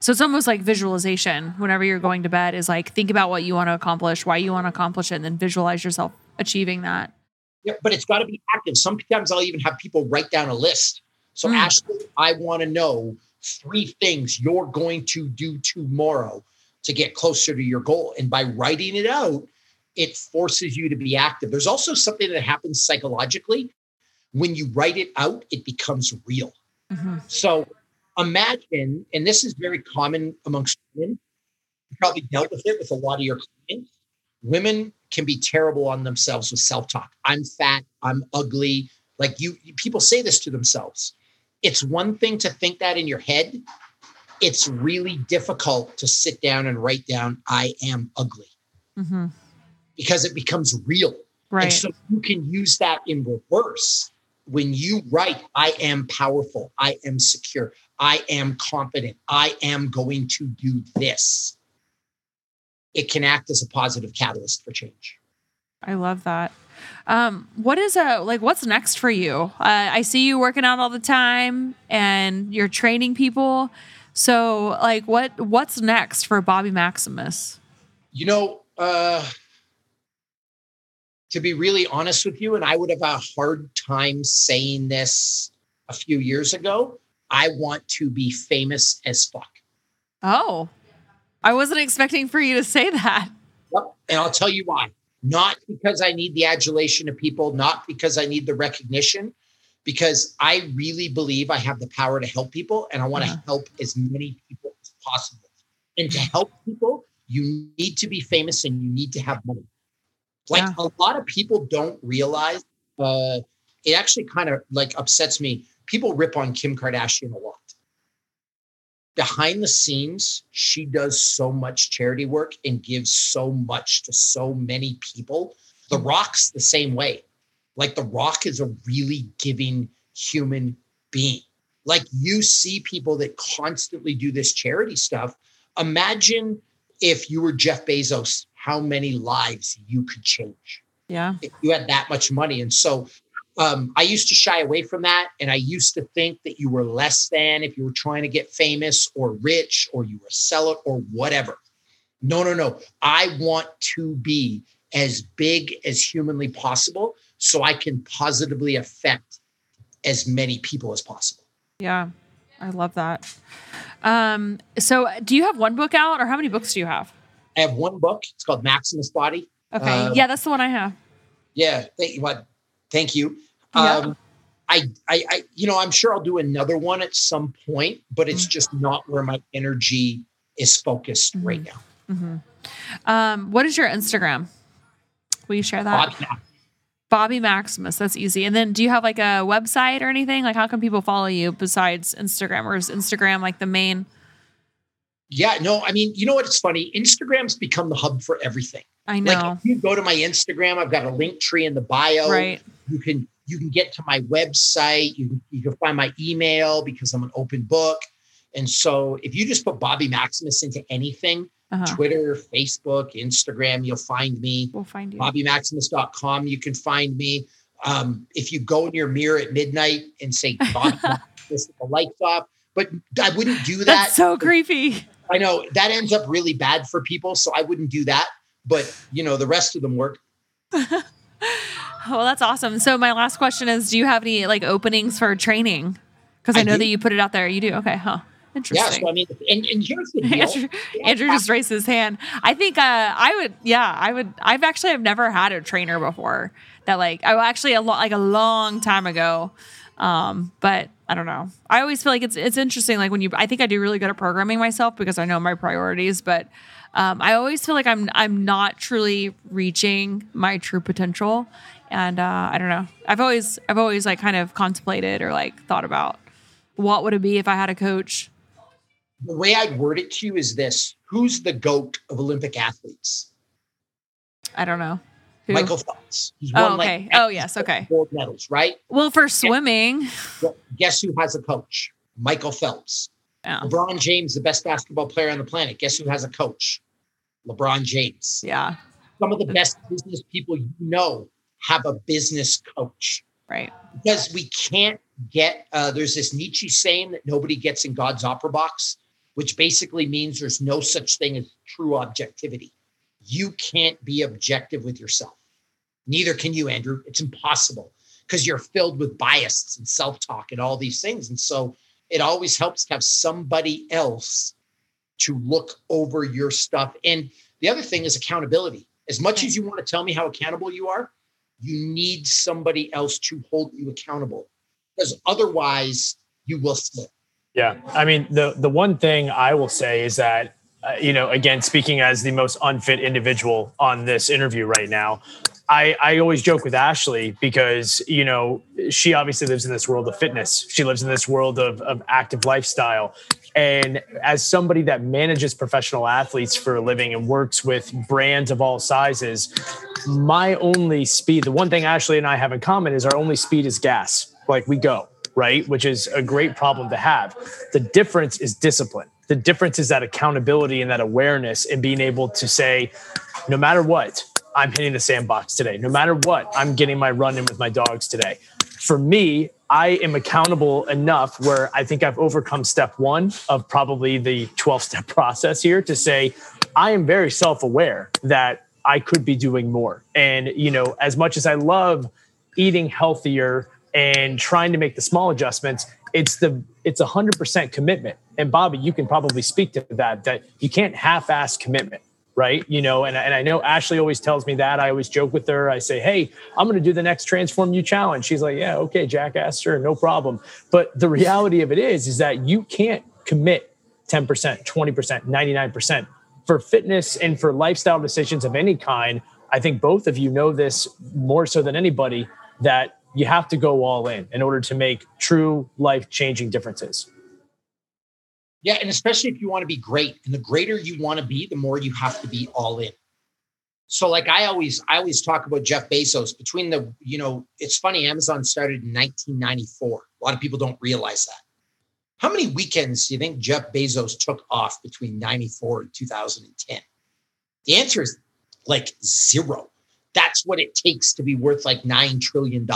So it's almost like visualization whenever you're going to bed is like think about what you want to accomplish, why you want to accomplish it, and then visualize yourself achieving that. But it's got to be active. Sometimes I'll even have people write down a list. So, mm. Ashley, I want to know three things you're going to do tomorrow to get closer to your goal. And by writing it out, it forces you to be active. There's also something that happens psychologically. When you write it out, it becomes real. Mm-hmm. So imagine, and this is very common amongst women, you probably dealt with it with a lot of your clients. Women can be terrible on themselves with self talk. I'm fat, I'm ugly. Like you, people say this to themselves. It's one thing to think that in your head. It's really difficult to sit down and write down, I am ugly. Mm-hmm. Because it becomes real. Right. And so you can use that in reverse. When you write, I am powerful, I am secure, I am confident. I am going to do this. It can act as a positive catalyst for change. I love that. Um, what is a like? What's next for you? Uh, I see you working out all the time, and you're training people. So, like, what what's next for Bobby Maximus? You know, uh, to be really honest with you, and I would have a hard time saying this a few years ago. I want to be famous as fuck. Oh, I wasn't expecting for you to say that. Yep. And I'll tell you why. Not because I need the adulation of people, not because I need the recognition, because I really believe I have the power to help people and I want to uh-huh. help as many people as possible. And to help people, you need to be famous and you need to have money. Like yeah. a lot of people don't realize uh, it actually kind of like upsets me. People rip on Kim Kardashian a lot. Behind the scenes, she does so much charity work and gives so much to so many people. The Rock's the same way. Like The Rock is a really giving human being. Like you see people that constantly do this charity stuff. Imagine if you were Jeff Bezos, how many lives you could change. Yeah. If you had that much money. And so um, I used to shy away from that. And I used to think that you were less than if you were trying to get famous or rich or you were a seller or whatever. No, no, no. I want to be as big as humanly possible so I can positively affect as many people as possible. Yeah. I love that. Um, so do you have one book out or how many books do you have? I have one book. It's called Maximus Body. Okay. Um, yeah, that's the one I have. Yeah. Thank you. What? Thank you. Yeah. Um, I, I, I, you know, I'm sure I'll do another one at some point, but it's mm-hmm. just not where my energy is focused mm-hmm. right now. Mm-hmm. Um, what is your Instagram? Will you share that? Bobby, Bobby Maximus. That's easy. And then do you have like a website or anything? Like how can people follow you besides Instagram or is Instagram like the main? Yeah, no, I mean, you know what? It's funny. Instagram's become the hub for everything. I know. Like if you go to my Instagram, I've got a Linktree in the bio. Right. You can you can get to my website. You, you can find my email because I'm an open book. And so if you just put Bobby Maximus into anything, uh-huh. Twitter, Facebook, Instagram, you'll find me. We'll find you. BobbyMaximus.com, you can find me. Um, if you go in your mirror at midnight and say Bobby Maximus, the lights off, but I wouldn't do that. That's so creepy. I know that ends up really bad for people, so I wouldn't do that. But you know, the rest of them work. well, that's awesome. So my last question is: Do you have any like openings for training? Because I, I, know do. that you put it out there. You do. Okay, huh? Interesting. Yeah, so I mean, and, and here's the deal. Andrew, Andrew just raised his hand. I think uh, I would. Yeah, I would. I've actually I've never had a trainer before. That like I actually a lot like a long time ago. Um, but I don't know. I always feel like it's it's interesting. Like when you, I think I do really good at programming myself because I know my priorities. But um, I always feel like I'm I'm not truly reaching my true potential. And uh, I don't know. I've always I've always like kind of contemplated or like thought about what would it be if I had a coach. The way I'd word it to you is this: Who's the goat of Olympic athletes? I don't know. Who? Michael Phelps. He's oh, okay. Like oh, yes. Okay. Gold medals, right? Well, for swimming. Guess who has a coach? Michael Phelps. Yeah. LeBron James, the best basketball player on the planet. Guess who has a coach? LeBron James. Yeah. Some of the best business people you know have a business coach. Right. Because we can't get, uh, there's this Nietzsche saying that nobody gets in God's opera box, which basically means there's no such thing as true objectivity you can't be objective with yourself. Neither can you, Andrew. It's impossible because you're filled with bias and self talk and all these things. And so it always helps to have somebody else to look over your stuff. And the other thing is accountability. As much as you want to tell me how accountable you are, you need somebody else to hold you accountable because otherwise you will slip. Yeah. I mean, the the one thing I will say is that uh, you know, again, speaking as the most unfit individual on this interview right now, I, I always joke with Ashley because, you know, she obviously lives in this world of fitness. She lives in this world of, of active lifestyle. And as somebody that manages professional athletes for a living and works with brands of all sizes, my only speed, the one thing Ashley and I have in common is our only speed is gas. Like we go, right? Which is a great problem to have. The difference is discipline the difference is that accountability and that awareness and being able to say, no matter what, I'm hitting the sandbox today. No matter what, I'm getting my run in with my dogs today. For me, I am accountable enough where I think I've overcome step one of probably the 12 step process here to say, I am very self aware that I could be doing more. And, you know, as much as I love eating healthier and trying to make the small adjustments, it's the it's a hundred percent commitment. And Bobby, you can probably speak to that, that you can't half-ass commitment, right? You know, and, and I know Ashley always tells me that. I always joke with her. I say, Hey, I'm going to do the next Transform You challenge. She's like, yeah, okay, jackass, sure, no problem. But the reality of it is, is that you can't commit 10%, 20%, 99% for fitness and for lifestyle decisions of any kind. I think both of you know this more so than anybody that you have to go all in in order to make true life changing differences. Yeah, and especially if you want to be great, and the greater you want to be, the more you have to be all in. So, like I always, I always talk about Jeff Bezos. Between the, you know, it's funny. Amazon started in 1994. A lot of people don't realize that. How many weekends do you think Jeff Bezos took off between 94 and 2010? The answer is like zero. That's what it takes to be worth like $9 trillion,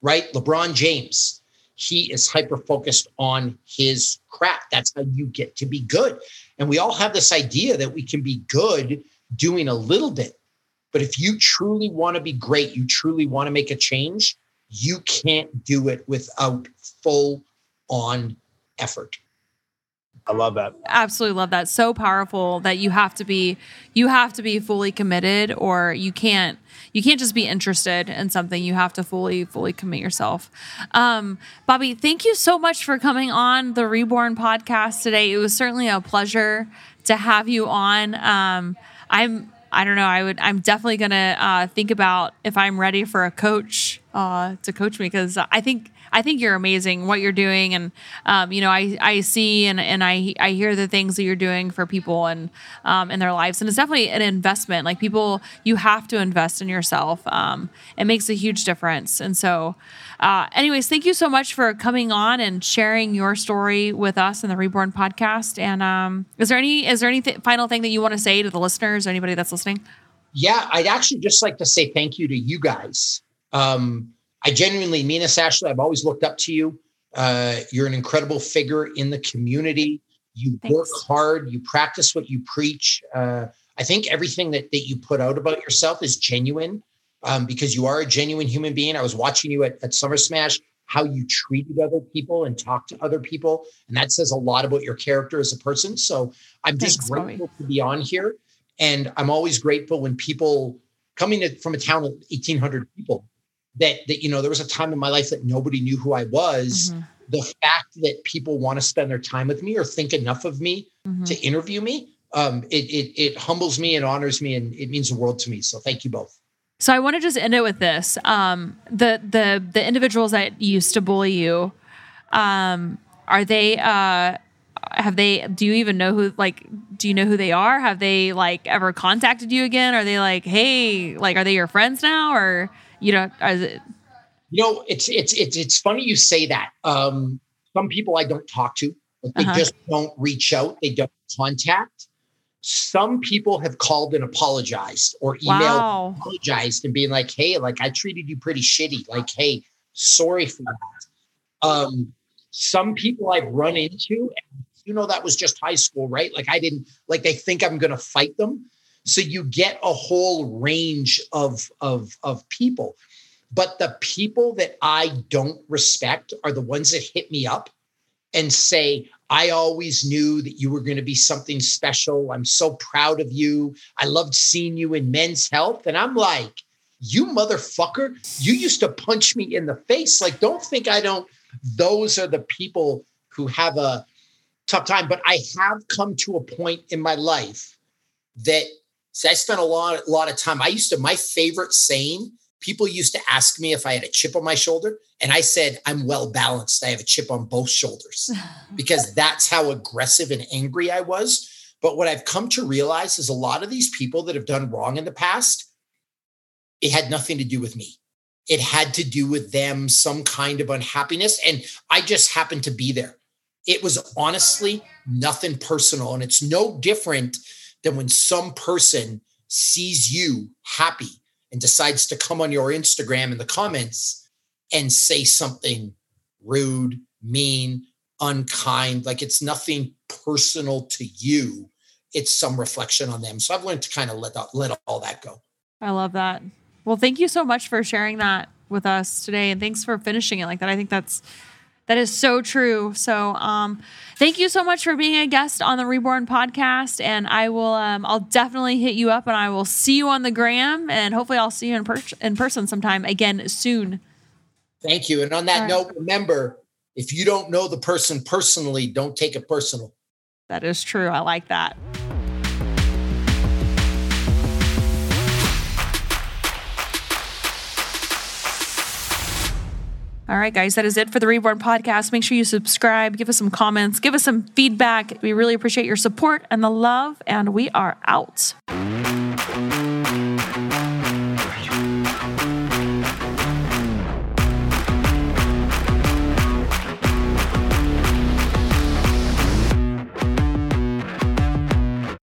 right? LeBron James, he is hyper focused on his craft. That's how you get to be good. And we all have this idea that we can be good doing a little bit. But if you truly want to be great, you truly want to make a change, you can't do it without full on effort. I love that. Absolutely love that. So powerful that you have to be you have to be fully committed or you can't you can't just be interested in something. You have to fully fully commit yourself. Um, Bobby, thank you so much for coming on the Reborn podcast today. It was certainly a pleasure to have you on. Um, I'm I don't know. I would. I'm definitely gonna uh, think about if I'm ready for a coach uh, to coach me because I think I think you're amazing what you're doing, and um, you know I I see and and I I hear the things that you're doing for people and um, in their lives, and it's definitely an investment. Like people, you have to invest in yourself. Um, it makes a huge difference, and so. Uh, anyways, thank you so much for coming on and sharing your story with us in the Reborn podcast. And um, is there any is there any th- final thing that you want to say to the listeners or anybody that's listening? Yeah, I'd actually just like to say thank you to you guys. Um, I genuinely mean this, Ashley. I've always looked up to you. Uh, you're an incredible figure in the community. You Thanks. work hard. You practice what you preach. Uh, I think everything that that you put out about yourself is genuine um, because you are a genuine human being. I was watching you at, at Summer Smash, how you treated other people and talked to other people. And that says a lot about your character as a person. So I'm just Thanks, grateful Bobby. to be on here. And I'm always grateful when people coming to, from a town of 1,800 people that, that, you know, there was a time in my life that nobody knew who I was. Mm-hmm. The fact that people want to spend their time with me or think enough of me mm-hmm. to interview me, um, it, it, it humbles me and honors me and it means the world to me. So thank you both. So I want to just end it with this: um, the the the individuals that used to bully you, um, are they? Uh, have they? Do you even know who? Like, do you know who they are? Have they like ever contacted you again? Are they like, hey, like, are they your friends now, or you know, it? You know, it's it's it's it's funny you say that. Um, some people I don't talk to. They uh-huh. just don't reach out. They don't contact some people have called and apologized or emailed wow. apologized and being like, hey, like I treated you pretty shitty. Like, hey, sorry for that. Um, some people I've run into, you know, that was just high school, right? Like I didn't like they think I'm gonna fight them. So you get a whole range of of of people. But the people that I don't respect are the ones that hit me up and say, I always knew that you were going to be something special. I'm so proud of you. I loved seeing you in men's health. And I'm like, you motherfucker, you used to punch me in the face. Like, don't think I don't. Those are the people who have a tough time. But I have come to a point in my life that see, I spent a lot, a lot of time. I used to, my favorite saying people used to ask me if I had a chip on my shoulder. And I said, I'm well balanced. I have a chip on both shoulders because that's how aggressive and angry I was. But what I've come to realize is a lot of these people that have done wrong in the past, it had nothing to do with me. It had to do with them, some kind of unhappiness. And I just happened to be there. It was honestly nothing personal. And it's no different than when some person sees you happy and decides to come on your Instagram in the comments and say something rude, mean, unkind, like it's nothing personal to you. It's some reflection on them. So I've learned to kind of let that, let all that go. I love that. Well, thank you so much for sharing that with us today, and thanks for finishing it like that. I think that's that is so true. So, um, thank you so much for being a guest on the Reborn podcast. And I will, um, I'll definitely hit you up and I will see you on the gram and hopefully I'll see you in, per- in person sometime again soon. Thank you. And on that right. note, remember if you don't know the person personally, don't take it personal. That is true. I like that. All right, guys, that is it for the Reborn podcast. Make sure you subscribe, give us some comments, give us some feedback. We really appreciate your support and the love, and we are out.